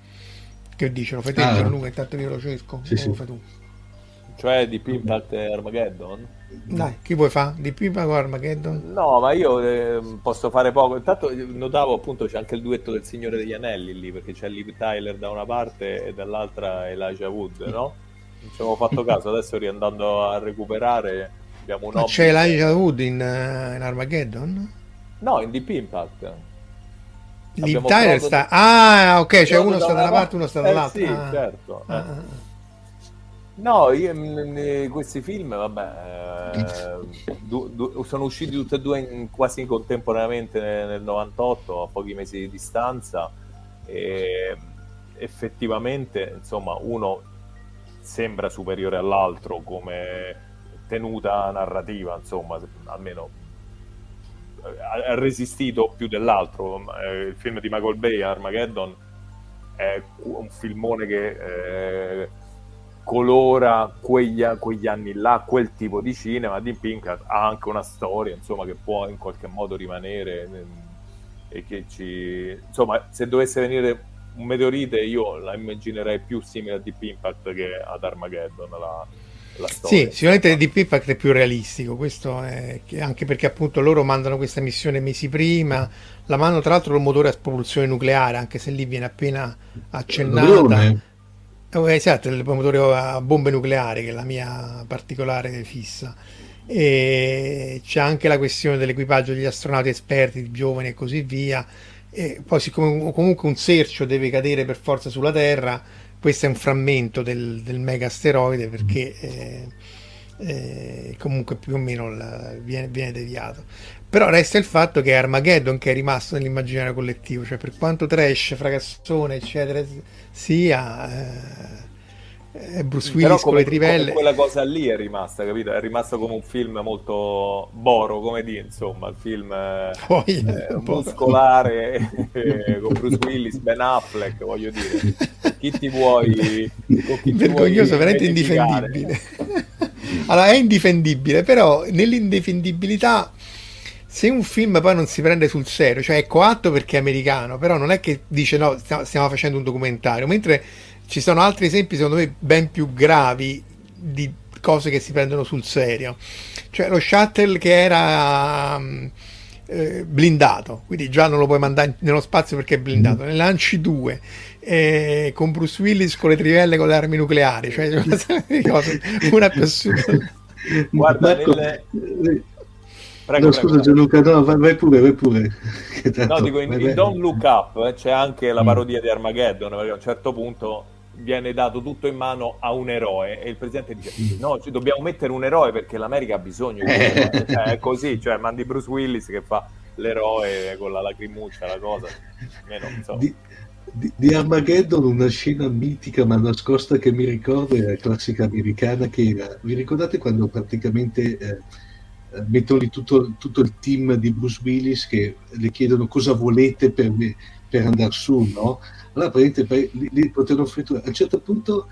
che dice? Lo fai te, ah, Gianluca, intanto io lo cerco? Sì, sì. lo fai tu? Cioè di Impact e Armageddon? Dai, chi vuoi fare? Di Impact o Armageddon? No, ma io eh, posso fare poco. Intanto notavo appunto c'è anche il duetto del Signore degli Anelli lì, perché c'è Liv Tyler da una parte e dall'altra Elijah Wood, no? Non ci avevo fatto caso, adesso riandando a recuperare abbiamo un... Ma c'è Elijah Wood in, uh, in Armageddon? No, in Deep Impact. Liv Tyler sta... Ah, ok, cioè uno sta da una parte, uno sta dall'altra. Eh, sì, ah. certo. Ah. Eh. No, io, questi film, vabbè, eh, du, du, sono usciti tutti e due in, quasi contemporaneamente nel, nel 98, a pochi mesi di distanza, e effettivamente, insomma, uno sembra superiore all'altro come tenuta narrativa, insomma, almeno ha resistito più dell'altro. Eh, il film di Michael Bay, Armageddon, è un filmone che eh, colora quegli, quegli, anni là, quel tipo di cinema. Deep Pink ha anche una storia, insomma, che può in qualche modo rimanere eh, e che ci... Insomma, se dovesse venire un meteorite io la immaginerei più simile a Deep Impact che ad Armageddon, la, la storia. Sì, sicuramente Deep Impact è più realistico, questo è anche perché appunto loro mandano questa missione mesi prima, la mandano tra l'altro con motore a propulsione nucleare, anche se lì viene appena accennata. Eh, esatto, il motore a bombe nucleari, che è la mia particolare fissa. E c'è anche la questione dell'equipaggio degli astronauti esperti, giovani e così via. E poi, siccome comunque un sercio deve cadere per forza sulla Terra, questo è un frammento del, del mega asteroide perché eh, eh, comunque più o meno la, viene, viene, deviato. Però resta il fatto che è Armageddon che è rimasto nell'immaginario collettivo, cioè per quanto trash, fragazzone, eccetera, sia... Eh, Bruce Willis come, con le trivelle. quella cosa lì è rimasta, capito? È rimasto come un film molto boro, come dire, insomma, il film [laughs] oh, yeah, eh, muscolare con Bruce Willis, Ben Affleck, voglio dire. Chi ti vuoi... Chi Vergognoso, veramente indifendibile. [laughs] allora, è indifendibile, però nell'indifendibilità se un film poi non si prende sul serio, cioè è coatto perché è americano, però non è che dice no, stiamo facendo un documentario, mentre ci sono altri esempi, secondo me, ben più gravi di cose che si prendono sul serio. Cioè lo shuttle che era um, eh, blindato, quindi già non lo puoi mandare nello spazio perché è blindato. Ne lanci due, eh, con Bruce Willis con le trivelle con le armi nucleari, cioè [laughs] una serie di cose, una più assurda. Guarda, nelle... Prego, no, scusa Gianluca, no, vai, vai, pure, vai pure. Tanto, no, dico, in, in Don't Look Up eh, c'è anche la mm. parodia di Armageddon, perché a un certo punto viene dato tutto in mano a un eroe e il presidente dice no, cioè, dobbiamo mettere un eroe perché l'America ha bisogno di un eroe. Cioè, è così, cioè mandi Bruce Willis che fa l'eroe con la lacrimuccia, la cosa. Meno, di, di, di, Armageddon una scena mitica ma nascosta che mi ricordo è la classica americana che era, vi ricordate quando praticamente... Eh, mettono lì tutto, tutto, il team di Bruce Willis che le chiedono cosa volete per, per andare su, no? Allora praticamente li, li potevano effettuare. A un certo punto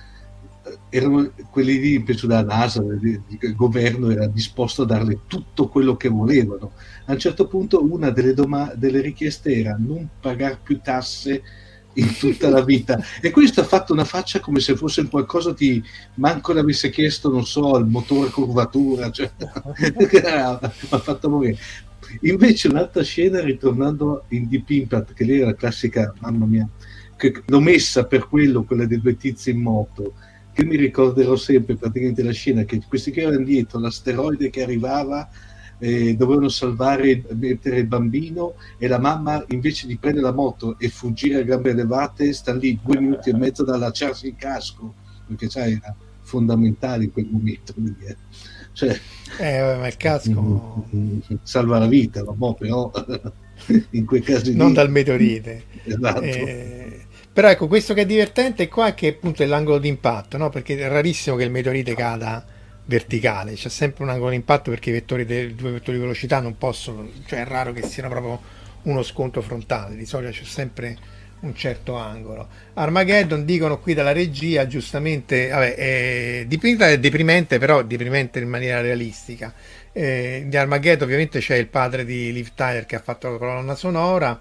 eh, erano quelli lì, penso dalla NASA, il governo era disposto a darle tutto quello che volevano. A un certo punto una delle, doma- delle richieste era non pagare più tasse in tutta la vita [laughs] e questo ha fatto una faccia come se fosse qualcosa di manco l'avesse chiesto non so il motore curvatura cioè, [laughs] [laughs] ha fatto morire invece un'altra scena ritornando in Deep Impact che lì era la classica mamma mia che l'ho messa per quello, quella dei due tizi in moto, che mi ricorderò sempre praticamente la scena che questi che erano dietro, l'asteroide che arrivava, eh, dovevano salvare mettere il bambino e la mamma invece di prendere la moto e fuggire a gambe elevate sta lì due minuti e mezzo da allacciarsi il casco perché sai era fondamentale in quel momento lì, eh. Cioè, eh, ma il casco salva la vita no? però [laughs] in quei casi non lì, dal meteorite esatto. eh, però ecco questo che è divertente qua è che appunto è l'angolo di impatto no? perché è rarissimo che il meteorite cada verticale, c'è sempre un angolo di impatto perché i vettori dei due vettori di velocità non possono, cioè è raro che siano proprio uno scontro frontale, di solito c'è sempre un certo angolo. Armageddon dicono qui dalla regia, giustamente, vabbè, è, è deprimente, però deprimente in maniera realistica. Eh, di Armageddon ovviamente c'è il padre di Liv Tyler che ha fatto la colonna sonora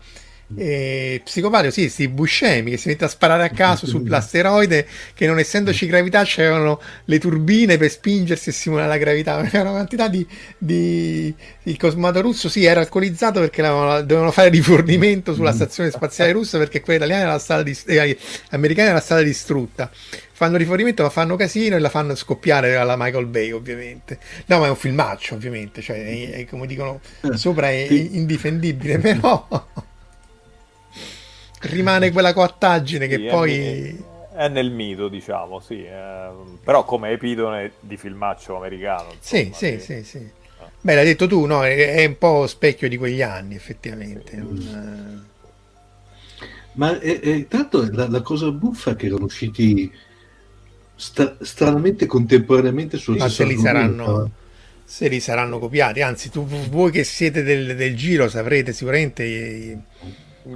e psicopatico, sì, sti Buscemi che si mette a sparare a caso sull'asteroide che non essendoci gravità c'erano le turbine per spingersi e simulare la gravità. [laughs] C'era una quantità di, di... Il cosmonato russo sì, era alcolizzato perché dovevano fare rifornimento sulla stazione spaziale russa perché quella italiana era stata dis... eh, americana era stata distrutta. Fanno rifornimento, ma fanno casino e la fanno scoppiare alla Michael Bay, ovviamente. No, ma è un filmaccio, ovviamente. Cioè, è, è, come dicono sopra, è indifendibile, [laughs] però rimane quella coattaggine che sì, poi... È, è, nel mito, diciamo, sì. Eh, però come epidone di filmaccio americano. Insomma, sì, sì, sì, sì. Ah. Beh, l'hai detto tu, no? È, è, un po' specchio di quegli anni, effettivamente. Sì. Non... Ma è, è, tanto la, la, cosa buffa che erano usciti sta, stranamente contemporaneamente sul Ma se li saranno se li saranno copiati anzi tu voi che siete del, del giro saprete sicuramente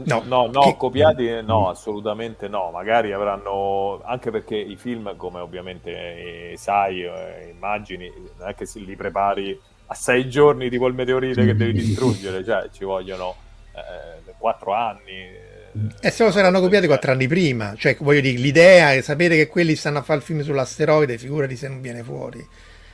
No, no, no che... copiati no, assolutamente no. Magari avranno, anche perché i film, come ovviamente eh, sai, eh, immagini, non è che se li prepari a sei giorni di quel meteorite che devi distruggere, cioè ci vogliono eh, quattro anni. E se lo saranno copiati quattro anni prima, cioè voglio dire, l'idea è sapere che quelli stanno a fare il film sull'asteroide, figurati se non viene fuori.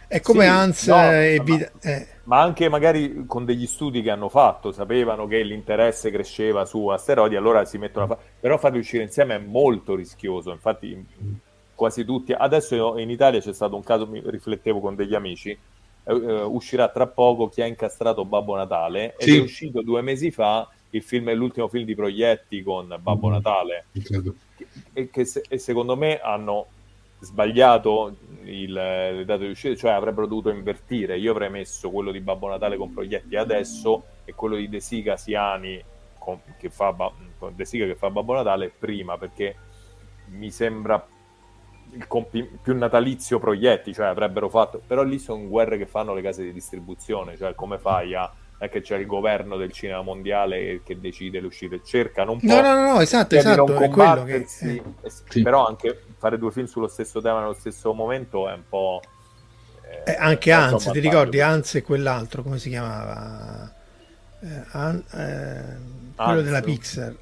È come sì, Hans no, e Vid- eh. Ma anche magari con degli studi che hanno fatto, sapevano che l'interesse cresceva su asteroidi, allora si mettono a fare. Però farli uscire insieme è molto rischioso. Infatti, quasi tutti. Adesso in Italia c'è stato un caso, mi riflettevo con degli amici. Eh, eh uscirà tra poco chi ha incastrato Babbo Natale ed sì. è uscito due mesi fa il film, l'ultimo film di Proietti con Babbo mm. Natale. E che se, e secondo me hanno sbagliato il, le date di uscita, cioè avrebbero dovuto invertire. Io avrei messo quello di Babbo Natale con proietti adesso e quello di De Sica Siani con, che fa, con De Sica che fa Babbo Natale prima, perché mi sembra il compi- più natalizio proietti, cioè avrebbero fatto, però lì sono guerre che fanno le case di distribuzione, cioè come fai a è che c'è il governo del cinema mondiale che decide le uscite, cercano un po' no, no, no, no esatto, esatto, non combattersi, che... eh, sì. però anche fare due film sullo stesso tema nello stesso momento è un po'... Eh, eh, anche Hans, ti ricordi Hans e quell'altro, come si chiamava? Eh, An, eh, quello della Pixar.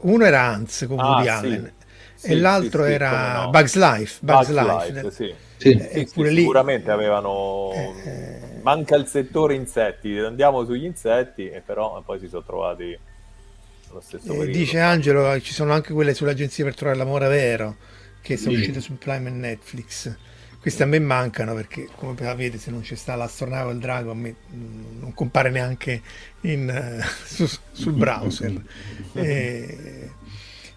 Uno era Hans con Woody ah, Allen sì. e l'altro sì, era no. Bugs Life. Bugs, Bugs Life, Life sì. Sì, sì, lì... sicuramente avevano eh, manca il settore insetti andiamo sugli insetti e però poi si sono trovati allo stesso eh, dice Angelo ci sono anche quelle sull'agenzia per trovare l'amore vero che sono sì. uscite su Prime e Netflix. Queste a me mancano perché, come vedete, se non c'è sta l'astronave o il drago, a me non compare neanche in, uh, [laughs] su, sul browser. [laughs] e...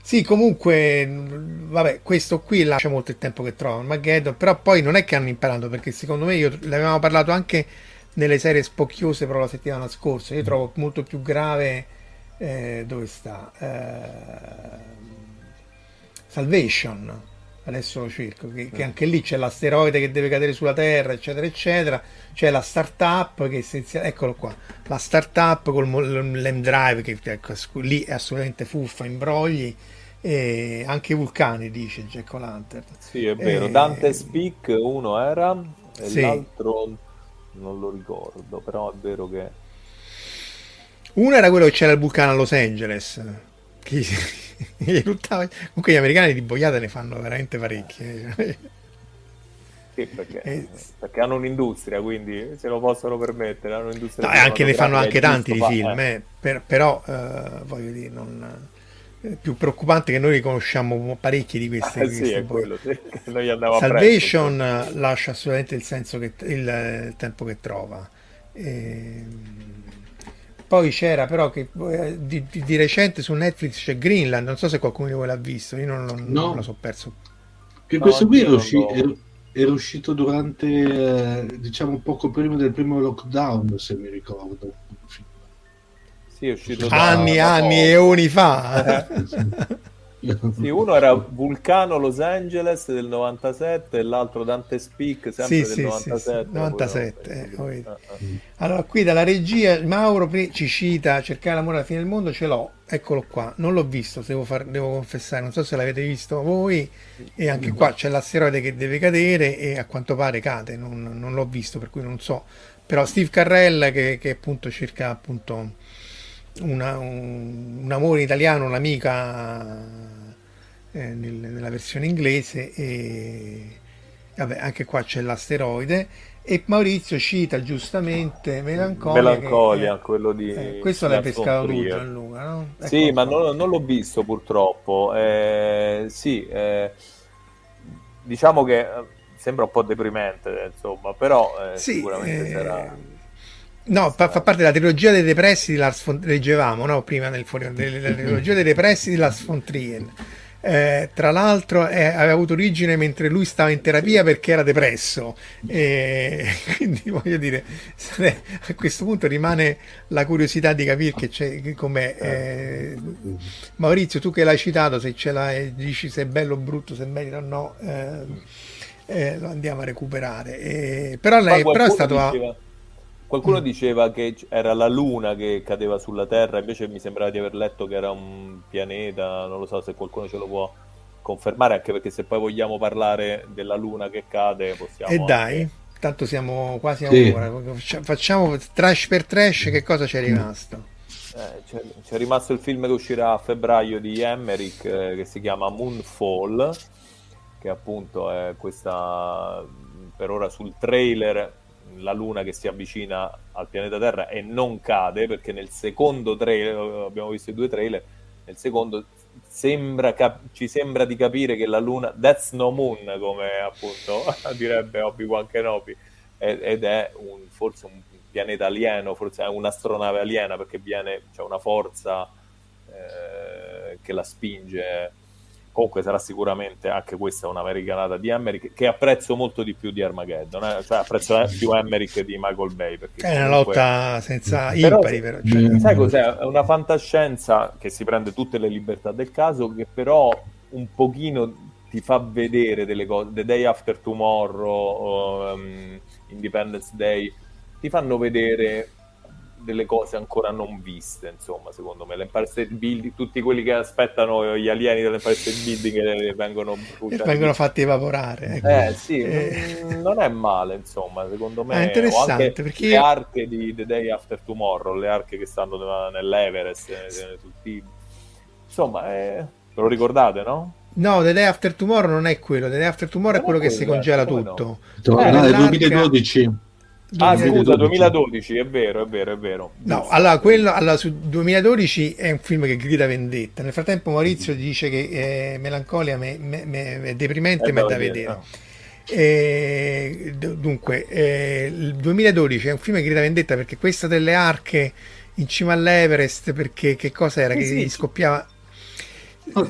Sì, comunque, vabbè, questo qui lascia molto il tempo che trova Armageddon, però poi non è che hanno imparato, perché secondo me, io l'avevamo parlato anche nelle serie spocchiose però la settimana scorsa, io trovo molto più grave, eh, dove sta? Eh, Salvation adesso lo cerco, che, che, anche lì c'è l'asteroide che deve cadere sulla Terra, eccetera, eccetera. C'è la startup che essenzialmente, eccolo qua, la startup con l'M-Drive che ecco, lì è assolutamente fuffa, imbrogli. E anche i vulcani, dice Jack O'Lantern. Sì, è vero. E... Dante Speak uno era e sì. l'altro non lo ricordo, però è vero che... Uno era quello che c'era il vulcano a Los Angeles. Che [laughs] Comunque gli americani di boiate ne fanno veramente parecchie. Sì, perché, eh, perché, hanno un'industria, quindi se lo possono permettere. Hanno un'industria no, anche ne fanno anche tanti di film, eh. Per, però eh, voglio dire, non, più preoccupante che noi riconosciamo parecchi di queste. Ah, sì, quello, sì. [laughs] Salvation presto, lascia assolutamente il senso che il, il tempo che trova E... Poi c'era però che eh, di, di, di, recente su Netflix c'è Greenland, non so se qualcuno di voi l'ha visto, io non, non, no. non lo so perso. Che questo qui era, usci- era, uscito durante, eh, diciamo, poco prima del primo lockdown, se mi ricordo. Sì, è uscito anni, da, anni e uni fa. Sì, uno era Vulcano Los Angeles del 97 e l'altro Dante Speak sempre sì, del sì, 97. Sì, 97 eh, ah, ah. Allora, qui dalla regia Mauro ci cita Cercare l'amore alla fine del mondo, ce l'ho, eccolo qua. Non l'ho visto, devo, far, devo confessare, non so se l'avete visto voi. E anche qua c'è l'asteroide che deve cadere e a quanto pare cade, non, non l'ho visto, per cui non so. Però Steve Carrell che, che appunto cerca appunto una, un, un amore italiano, un'amica eh, nel, nella versione inglese e vabbè, anche qua c'è l'asteroide e Maurizio cita giustamente Melancolia Melancolia, che, quello di eh, questo l'hai pescato tu Gianluca no? Ecco sì ma non, non, l'ho visto purtroppo. Eh, sì eh, diciamo che eh, sembra un po' deprimente insomma però eh, sì, sicuramente sarà No, fa, fa, parte della trilogia dei depressi di Lars von leggevamo no? prima nel fuori della [laughs] trilogia dei depressi di Lars von Trier. Eh, tra l'altro eh, aveva avuto origine mentre lui stava in terapia perché era depresso. E [laughs] quindi voglio dire a questo punto rimane la curiosità di capire che c'è com'è eh, Maurizio tu che l'hai citato se ce l'hai dici se è bello o brutto se merita o no eh, eh, lo andiamo a recuperare. Però lei però è stato diceva Qualcuno mm. diceva che era la Luna che cadeva sulla Terra, invece mi sembrava di aver letto che era un pianeta, non lo so se qualcuno ce lo può confermare, anche perché se poi vogliamo parlare della Luna che cade possiamo... E dai, anche... tanto siamo quasi a sì. un'ora, facciamo trash per trash, che cosa c'è rimasto? Eh, c'è, c'è, rimasto il film che uscirà a febbraio di Emmerich eh, che si chiama Moonfall, che appunto è questa per ora sul trailer la Luna che si avvicina al pianeta Terra e non cade, perché nel secondo trailer, abbiamo visto i due trailer, nel secondo sembra cap- ci sembra di capire che la Luna, that's no moon, come appunto [laughs] direbbe Obi-Wan Kenobi, ed è un, forse un pianeta alieno, forse è un'astronave aliena, perché viene, c'è una forza eh, che la spinge comunque sarà sicuramente anche questa un'americanata di Emmerich che apprezzo molto di più di Armageddon eh? cioè apprezzo più Emmerich di Michael Bay perché è una lotta senza però, impari però, cioè... sai cos'è? è una fantascienza che si prende tutte le libertà del caso che però un pochino ti fa vedere delle cose The Day After Tomorrow um, Independence Day ti fanno vedere delle cose ancora non viste, insomma, secondo me. L'Empire State Building, tutti quelli che aspettano gli alieni dell'Empire State Building vengono bruciati. vengono fatti evaporare. Ecco. Eh sì, eh. Non, non, è male, insomma, secondo me. È interessante perché... Le arche di The Day After Tomorrow, le arche che stanno nell'Everest, eh, tutti... insomma, eh... ve lo ricordate, no? No, The Day After Tomorrow non è quello, The Day After Tomorrow non è quello che si congela tutto. No, eh, no, è 2012. Ah, scusa, 2012, è vero, è vero, è vero. No, allora, quello, allora, su 2012 è un film che grida vendetta. Nel frattempo Maurizio mm. dice che eh, Melancolia me, me, me, è deprimente, ma è da vedere. No. Eh, dunque, eh, il 2012 è un film che grida vendetta perché questa delle arche in cima all'Everest, perché che cosa era? Sì, che sì. scoppiava... Oh,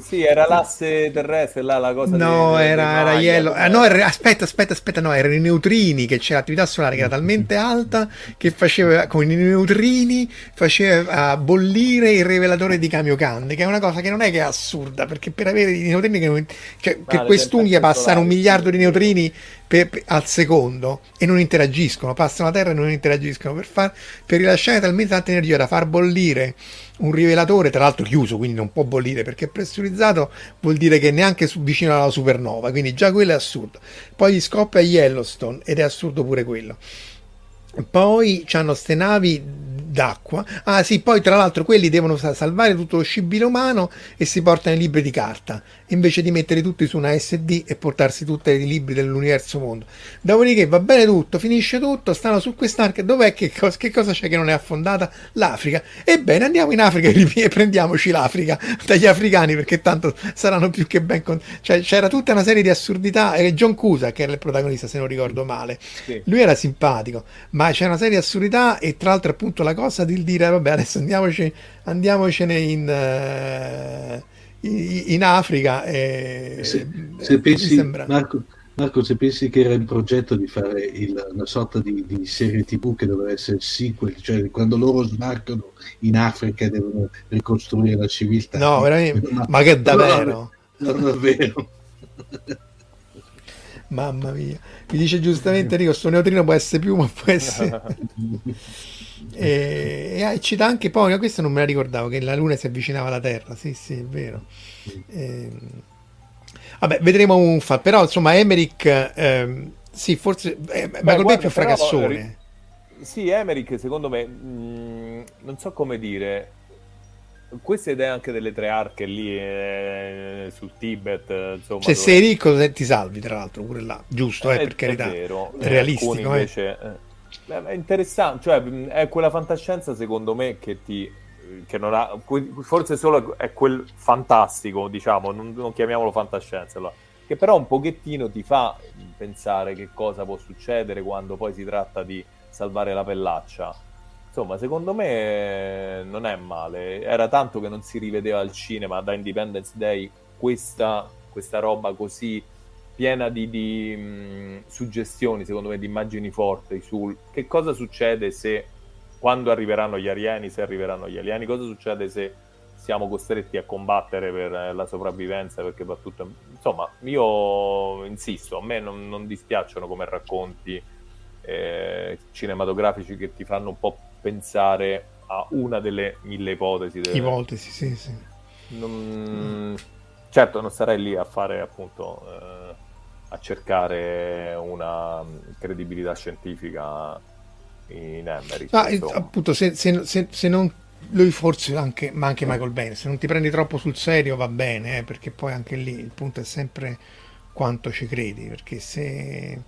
sì, era l'asse terrestre, là la cosa. No, di, era, era Yellow. Ah, no, era, aspetta, aspetta, aspetta, no, erano i neutrini che c'era l'attività solare che era talmente alta che faceva con i neutrini faceva bollire il rivelatore di Kamiokande, che è una cosa che non è che è assurda, perché per avere i neutrini che, cioè, che quest'unghia passano un miliardo di neutrini per, per, al secondo e non interagiscono, passano la Terra e non interagiscono per, far, per rilasciare talmente tanta energia da far bollire un rivelatore, tra l'altro chiuso, quindi non può bollire perché è pressurizzato, vuol dire che neanche vicino alla supernova, quindi già quello è assurdo. Poi gli scoppia Yellowstone ed è assurdo pure quello. Poi hanno ste navi d'acqua. Ah sì, poi tra l'altro quelli devono salvare tutto lo scibile umano e si portano i libri di carta, invece di mettere tutti su una SD e portarsi tutti i libri dell'universo mondo. Dopodiché va bene tutto, finisce tutto, stanno su quest'arca, dov'è che, cosa, che cosa c'è che non è affondata? L'Africa. Ebbene, andiamo in Africa [laughs] e prendiamoci l'Africa dagli africani perché tanto saranno più che ben... Con... Cioè, c'era tutta una serie di assurdità e John Cusa, che era il protagonista se non ricordo male, sì. lui era simpatico, ma c'è una serie di assurdità e tra l'altro appunto la cosa di dire vabbè adesso andiamoci, andiamocene in, uh, in Africa e, se, se pensi sembra... Marco, Marco, se pensi che era in progetto di fare il, una sorta di, di, serie tv che doveva essere il sequel, cioè quando loro sbarcano in Africa e devono ricostruire la civiltà. No, veramente, [laughs] ma, ma che davvero? Non, [laughs] davvero. Mamma mia, mi dice giustamente Enrico, sto neutrino può essere più, ma [laughs] può essere... [laughs] e, e cita anche poi, questo non me la ricordavo, che la Luna si avvicinava alla Terra, sì sì, è vero. E, ehm, vabbè, vedremo un fa, però insomma Emerick, ehm, sì, forse eh, Beh, Michael Bay più fracassone. Sì, Emerick secondo me, mh, mm, non so come dire, questa idea anche delle tre arche lì eh, sul Tibet insomma, se dove... sei ricco ti salvi tra l'altro pure là giusto eh, è, per carità è, vero. è realistico eh. invece, eh. è interessante cioè è quella fantascienza secondo me che ti che non ha forse solo è quel fantastico diciamo non, non chiamiamolo fantascienza allora, che però un pochettino ti fa pensare che cosa può succedere quando poi si tratta di salvare la pellaccia insomma, secondo me non è male. Era tanto che non si rivedeva al cinema da Independence Day questa, questa roba così piena di, di mh, suggestioni, secondo me, di immagini forti sul che cosa succede se quando arriveranno gli alieni, se arriveranno gli alieni, cosa succede se siamo costretti a combattere per la sopravvivenza perché va tutto insomma io insisto a me non, non dispiacciono come racconti eh, cinematografici che ti fanno un po' pensare a una delle mille ipotesi. Delle... Ipotesi, sì, sì. Non... Certo, non sarei lì a fare appunto eh, a cercare una credibilità scientifica in Emery. Ah, appunto, se, se, se, se, non lui forse anche, ma anche Michael Bay, se non ti prendi troppo sul serio va bene, eh, perché poi anche lì il punto è sempre quanto ci credi, perché se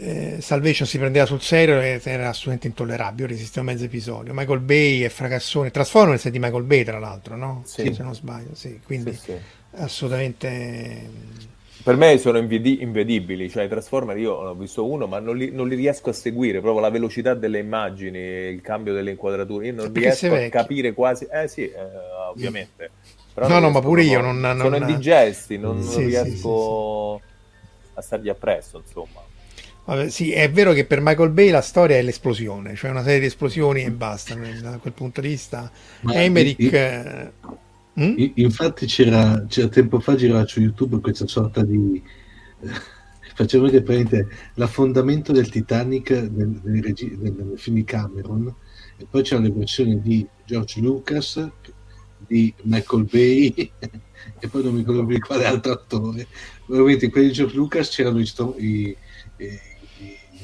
eh, Salvation si prendeva sul serio e era assolutamente intollerabile. Io resistevo mezzo episodio. Michael Bay e Fracassone. Transformers è di Michael Bay, tra l'altro, no? Sì. Se non sbaglio, sì. Quindi sì, sì. assolutamente. Per me sono invedi- invedibili, cioè i Transformers io ho visto uno, ma non li, non li, riesco a seguire, proprio la velocità delle immagini, il cambio delle inquadrature, io non riesco a capire quasi, eh sì, eh, ovviamente. Però no, no, ma pure io non, non, sono indigesti, non, sì, riesco a stargli appresso, insomma. Vabbè, sì, è vero che per Michael Bay la storia è l'esplosione, cioè una serie di esplosioni e basta. Da quel punto di vista, Ma Emmerich. Eh, hm? Infatti, c'era, c'era, tempo fa girava su YouTube questa sorta di. [laughs] facciamo vedere praticamente l'affondamento del Titanic nel, nel, regi- nel, nel film di Cameron, e poi c'erano le versioni di George Lucas, di Michael Bay, [laughs] e poi non mi ricordo più quale altro attore. Ovviamente in quelli di George Lucas c'erano i, sto- i, i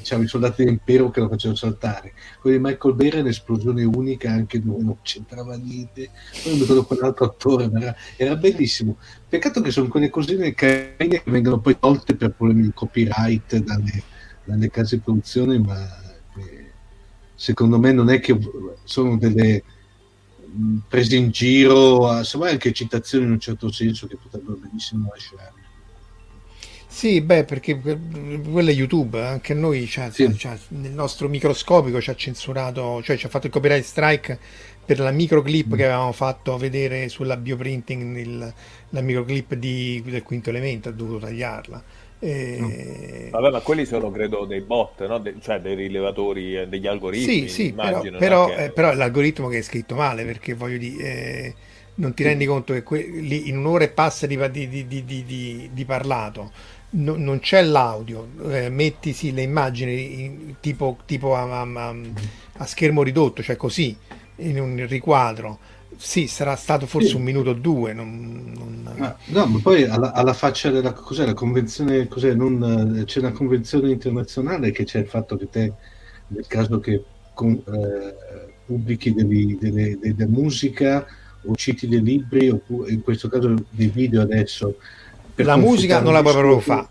diciamo, i soldati dell'impero che lo facevano saltare. Quello di Michael Bay era un'esplosione unica, anche dove non c'entrava niente. Poi mi ricordo quell'altro attore, era, era, bellissimo. Peccato che sono quelle cosine carine che vengono poi tolte per problemi di copyright dalle, dalle case di produzione, ma eh, secondo me non è che sono delle prese in giro, insomma anche citazioni in un certo senso che potrebbero benissimo lasciare. Sì, beh, perché quello è YouTube, anche noi cioè, sì. nel nostro microscopico ci ha censurato, cioè ci ha fatto il copyright strike per la microclip mm. che avevamo fatto vedere sulla bioprinting, il, la microclip di, del quinto elemento, ha dovuto tagliarla. E... Mm. Vabbè, ma quelli sono credo dei bot, no? De- cioè dei rilevatori, eh, degli algoritmi. Sì, sì, però, però, che... eh, però, è l'algoritmo che è scritto male, perché voglio dire... Eh, non ti rendi conto che que- lì in un'ora e passa di, di, di, di parlato no, non c'è l'audio, eh, metti sì, le immagini in, tipo, tipo a, a, a, schermo ridotto, cioè così, in un riquadro. Sì, sarà stato forse sì. un minuto o due. Non, non... Ah, no, ma poi alla, alla, faccia della cos'è, la convenzione, cos'è, non, c'è una convenzione internazionale che c'è il fatto che te, nel caso che con, eh, pubblichi delle, delle, delle musica o citi dei libri, oppure in questo caso dei video adesso, la musica non la puoi proprio fare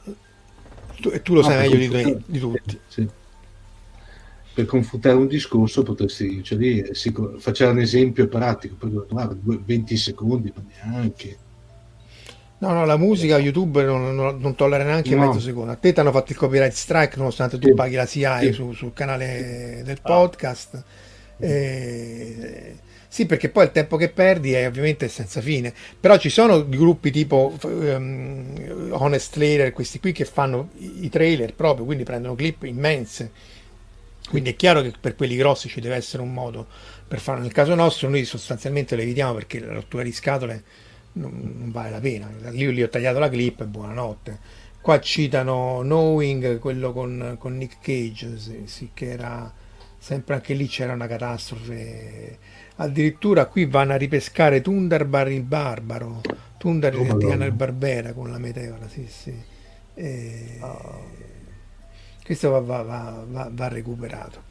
tu, tu lo no, sai meglio di, di, tutti sì. per confutare un discorso potresti cioè lì, sicur- faceva un esempio pratico poi ah, 20 secondi ma neanche No, no, la musica YouTube non, non, non tollera neanche no. mezzo secondo. A te ti hanno fatto il copyright strike nonostante tu sì. paghi la CI sì. su, sul canale del ah. podcast. Ah. Sì, perché poi il tempo che perdi è ovviamente senza fine. Però ci sono gruppi tipo um, Honest Trailer, questi qui che fanno i trailer proprio, quindi prendono clip immense. Quindi è chiaro che per quelli grossi ci deve essere un modo per farlo. Nel caso nostro noi sostanzialmente lo evitiamo perché la rottura di scatole non, non vale la pena. Io lì ho tagliato la clip e buonanotte. Qua citano Knowing, quello con, con Nick Cage, sì, sì, che era sempre anche lì c'era una catastrofe. Addirittura qui vanno a ripescare Tundarbar il barbaro, Tundar oh, il Barbera con la meteora, sì, sì. E... Oh. Questo va, va, va, va recuperato.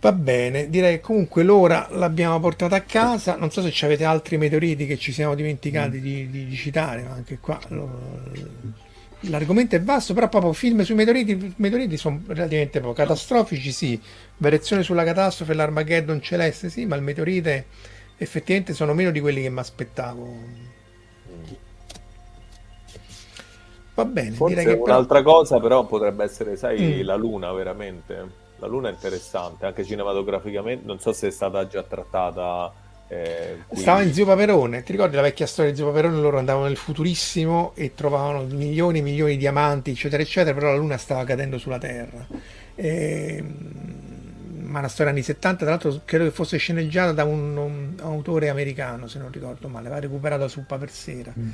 Va bene, direi comunque l'ora l'abbiamo portata a casa. Non so se ci avete altri meteoriti che ci siamo dimenticati mm. di, di, di, citare, ma anche qua l'argomento è vasto, però proprio film sui meteoriti, meteoriti sono relativamente poco. Catastrofici sì, variazioni sulla catastrofe, l'Armageddon celeste sì, ma il meteorite effettivamente sono meno di quelli che mi aspettavo. Va bene, Forse direi che un'altra però... cosa però potrebbe essere, sai, mm. la luna veramente la Luna è interessante, anche cinematograficamente, non so se è stata già trattata. Eh, Stava in Zio Paperone, ti ricordi la vecchia storia di Zio Paperone? Loro andavano nel futurissimo e trovavano milioni e milioni di diamanti, eccetera, eccetera, però la Luna stava cadendo sulla Terra. E... Ma una storia anni 70, tra l'altro credo che fosse sceneggiata da un, un autore americano, se non ricordo male, va recuperata su Paper Sera. Mm.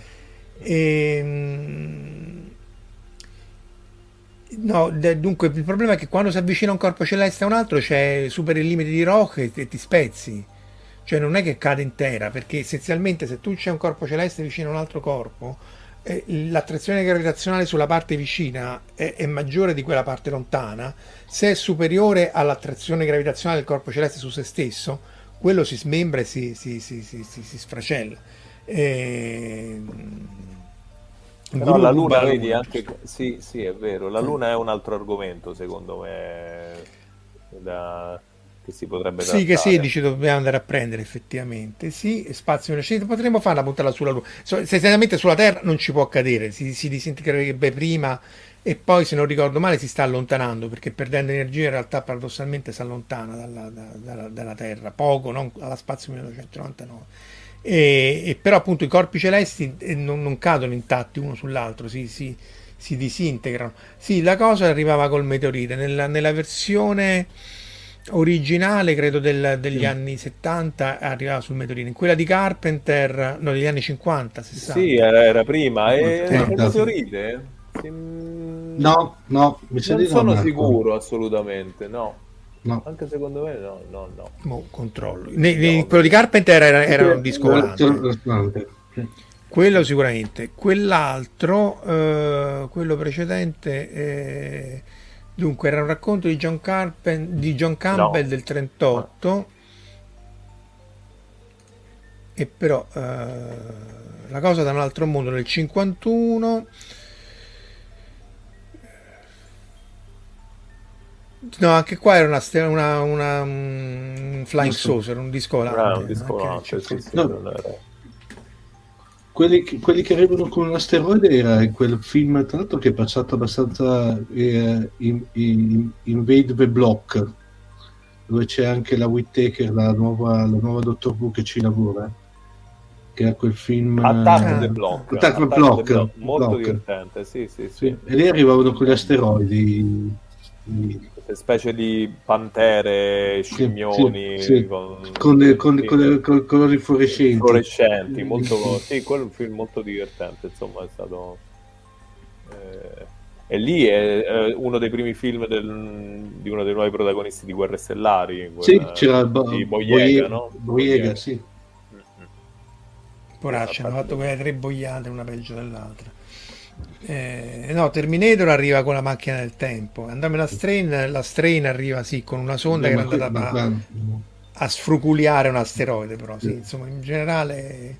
E ehm, No, dunque il problema è che quando si avvicina un corpo celeste a un altro c'è superi il limite di Roch e, e ti spezzi. Cioè non è che cade intera, perché essenzialmente se tu c'è un corpo celeste vicino a un altro corpo, eh, l'attrazione gravitazionale sulla parte vicina è, è, maggiore di quella parte lontana. Se è superiore all'attrazione gravitazionale del corpo celeste su se stesso, quello si smembra e si, si, si, si sfracella. E però la Luna, vedi, anche... Sì, sì, è vero, la Luna è un altro argomento, secondo me, da... che si potrebbe trattare. Sì, che sì, dici dobbiamo andare a prendere, effettivamente. Sì, spazio meno potremmo fare una puntata sulla Luna. Essenzialmente sulla Terra non ci può accadere, si, si disintegrerebbe prima e poi, se non ricordo male, si sta allontanando, perché perdendo energia in realtà paradossalmente si allontana dalla, dalla, dalla Terra, poco, non alla spazio 1999 e, e però appunto i corpi celesti eh, non, non cadono intatti uno sull'altro, si, si, si, disintegrano. Sì, la cosa arrivava col meteorite, nella, nella versione originale credo del, degli sì. anni 70 arrivava sul meteorite in quella di Carpenter no degli anni 50 60 sì era, era prima e il meteorite no no mi non sono sicuro assolutamente no No. Anche secondo me no, no, no. Mo, controllo. Ne, ne, quello di Carpenter era, era un disco volante. Quello sicuramente. Quell'altro, eh, quello precedente, eh, dunque era un racconto di John, Carpen- di John Campbell no. del 38. E però eh, la cosa da un altro mondo nel 51 No, anche qua era una, una, una un flying saucer, un disco volante. Ah, un disco volante, okay, sì, sì, no. Quelli, che, quelli, che arrivano con un asteroide era quel film, tra l'altro, che è passato abbastanza eh, in, in, Invade the Block, dove c'è anche la Whittaker, la nuova, la nuova Dottor Who che ci lavora. Che è quel film Attack uh, the Block, Attack, Attack the Block, the Block molto block. divertente. Sì, sì, sì. E lì arrivavano con gli asteroidi specie di pantere, scimmioni sì, sì, con, con, con, con, le, con, colori fluorescenti. fluorescenti molto, sì, quello è un film molto divertente, insomma è stato... Eh, e lì è, è, uno dei primi film del, di uno dei nuovi protagonisti di Guerre Stellari. Quella, sì, c'era il Bo- di Boyega, Boyega, no? Boyega, sì. Poracci, hanno fatto quelle tre boiate, una peggio dell'altra. Eh, no, Terminator arriva con la macchina del tempo. Andamela Strain, la Strain arriva sì con una sonda no, che è andata a, a, sfruculiare un asteroide, però sì, insomma, in generale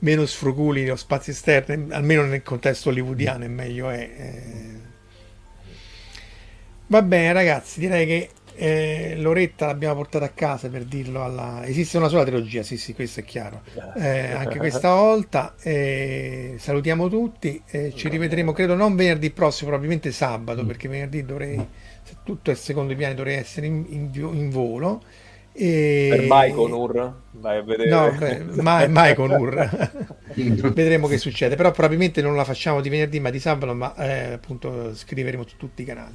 meno sfruculi lo spazio esterno, almeno nel contesto hollywoodiano è meglio è. Eh. Va bene ragazzi, direi che eh, Loretta l'abbiamo portata a casa per dirlo alla... Esiste una sola trilogia, sì sì, questo è chiaro. Eh, [laughs] anche questa volta eh, salutiamo tutti, eh, ci rivedremo credo non venerdì prossimo, probabilmente sabato, perché venerdì dovrei, se tutto è secondo i piani, dovrei essere in, in, in volo. E... Per Baikonur vai a vedere. No, beh, mai, mai con Ur vedremo che succede però probabilmente non la facciamo di venerdì ma di sabato ma eh, appunto scriveremo su tutti i canali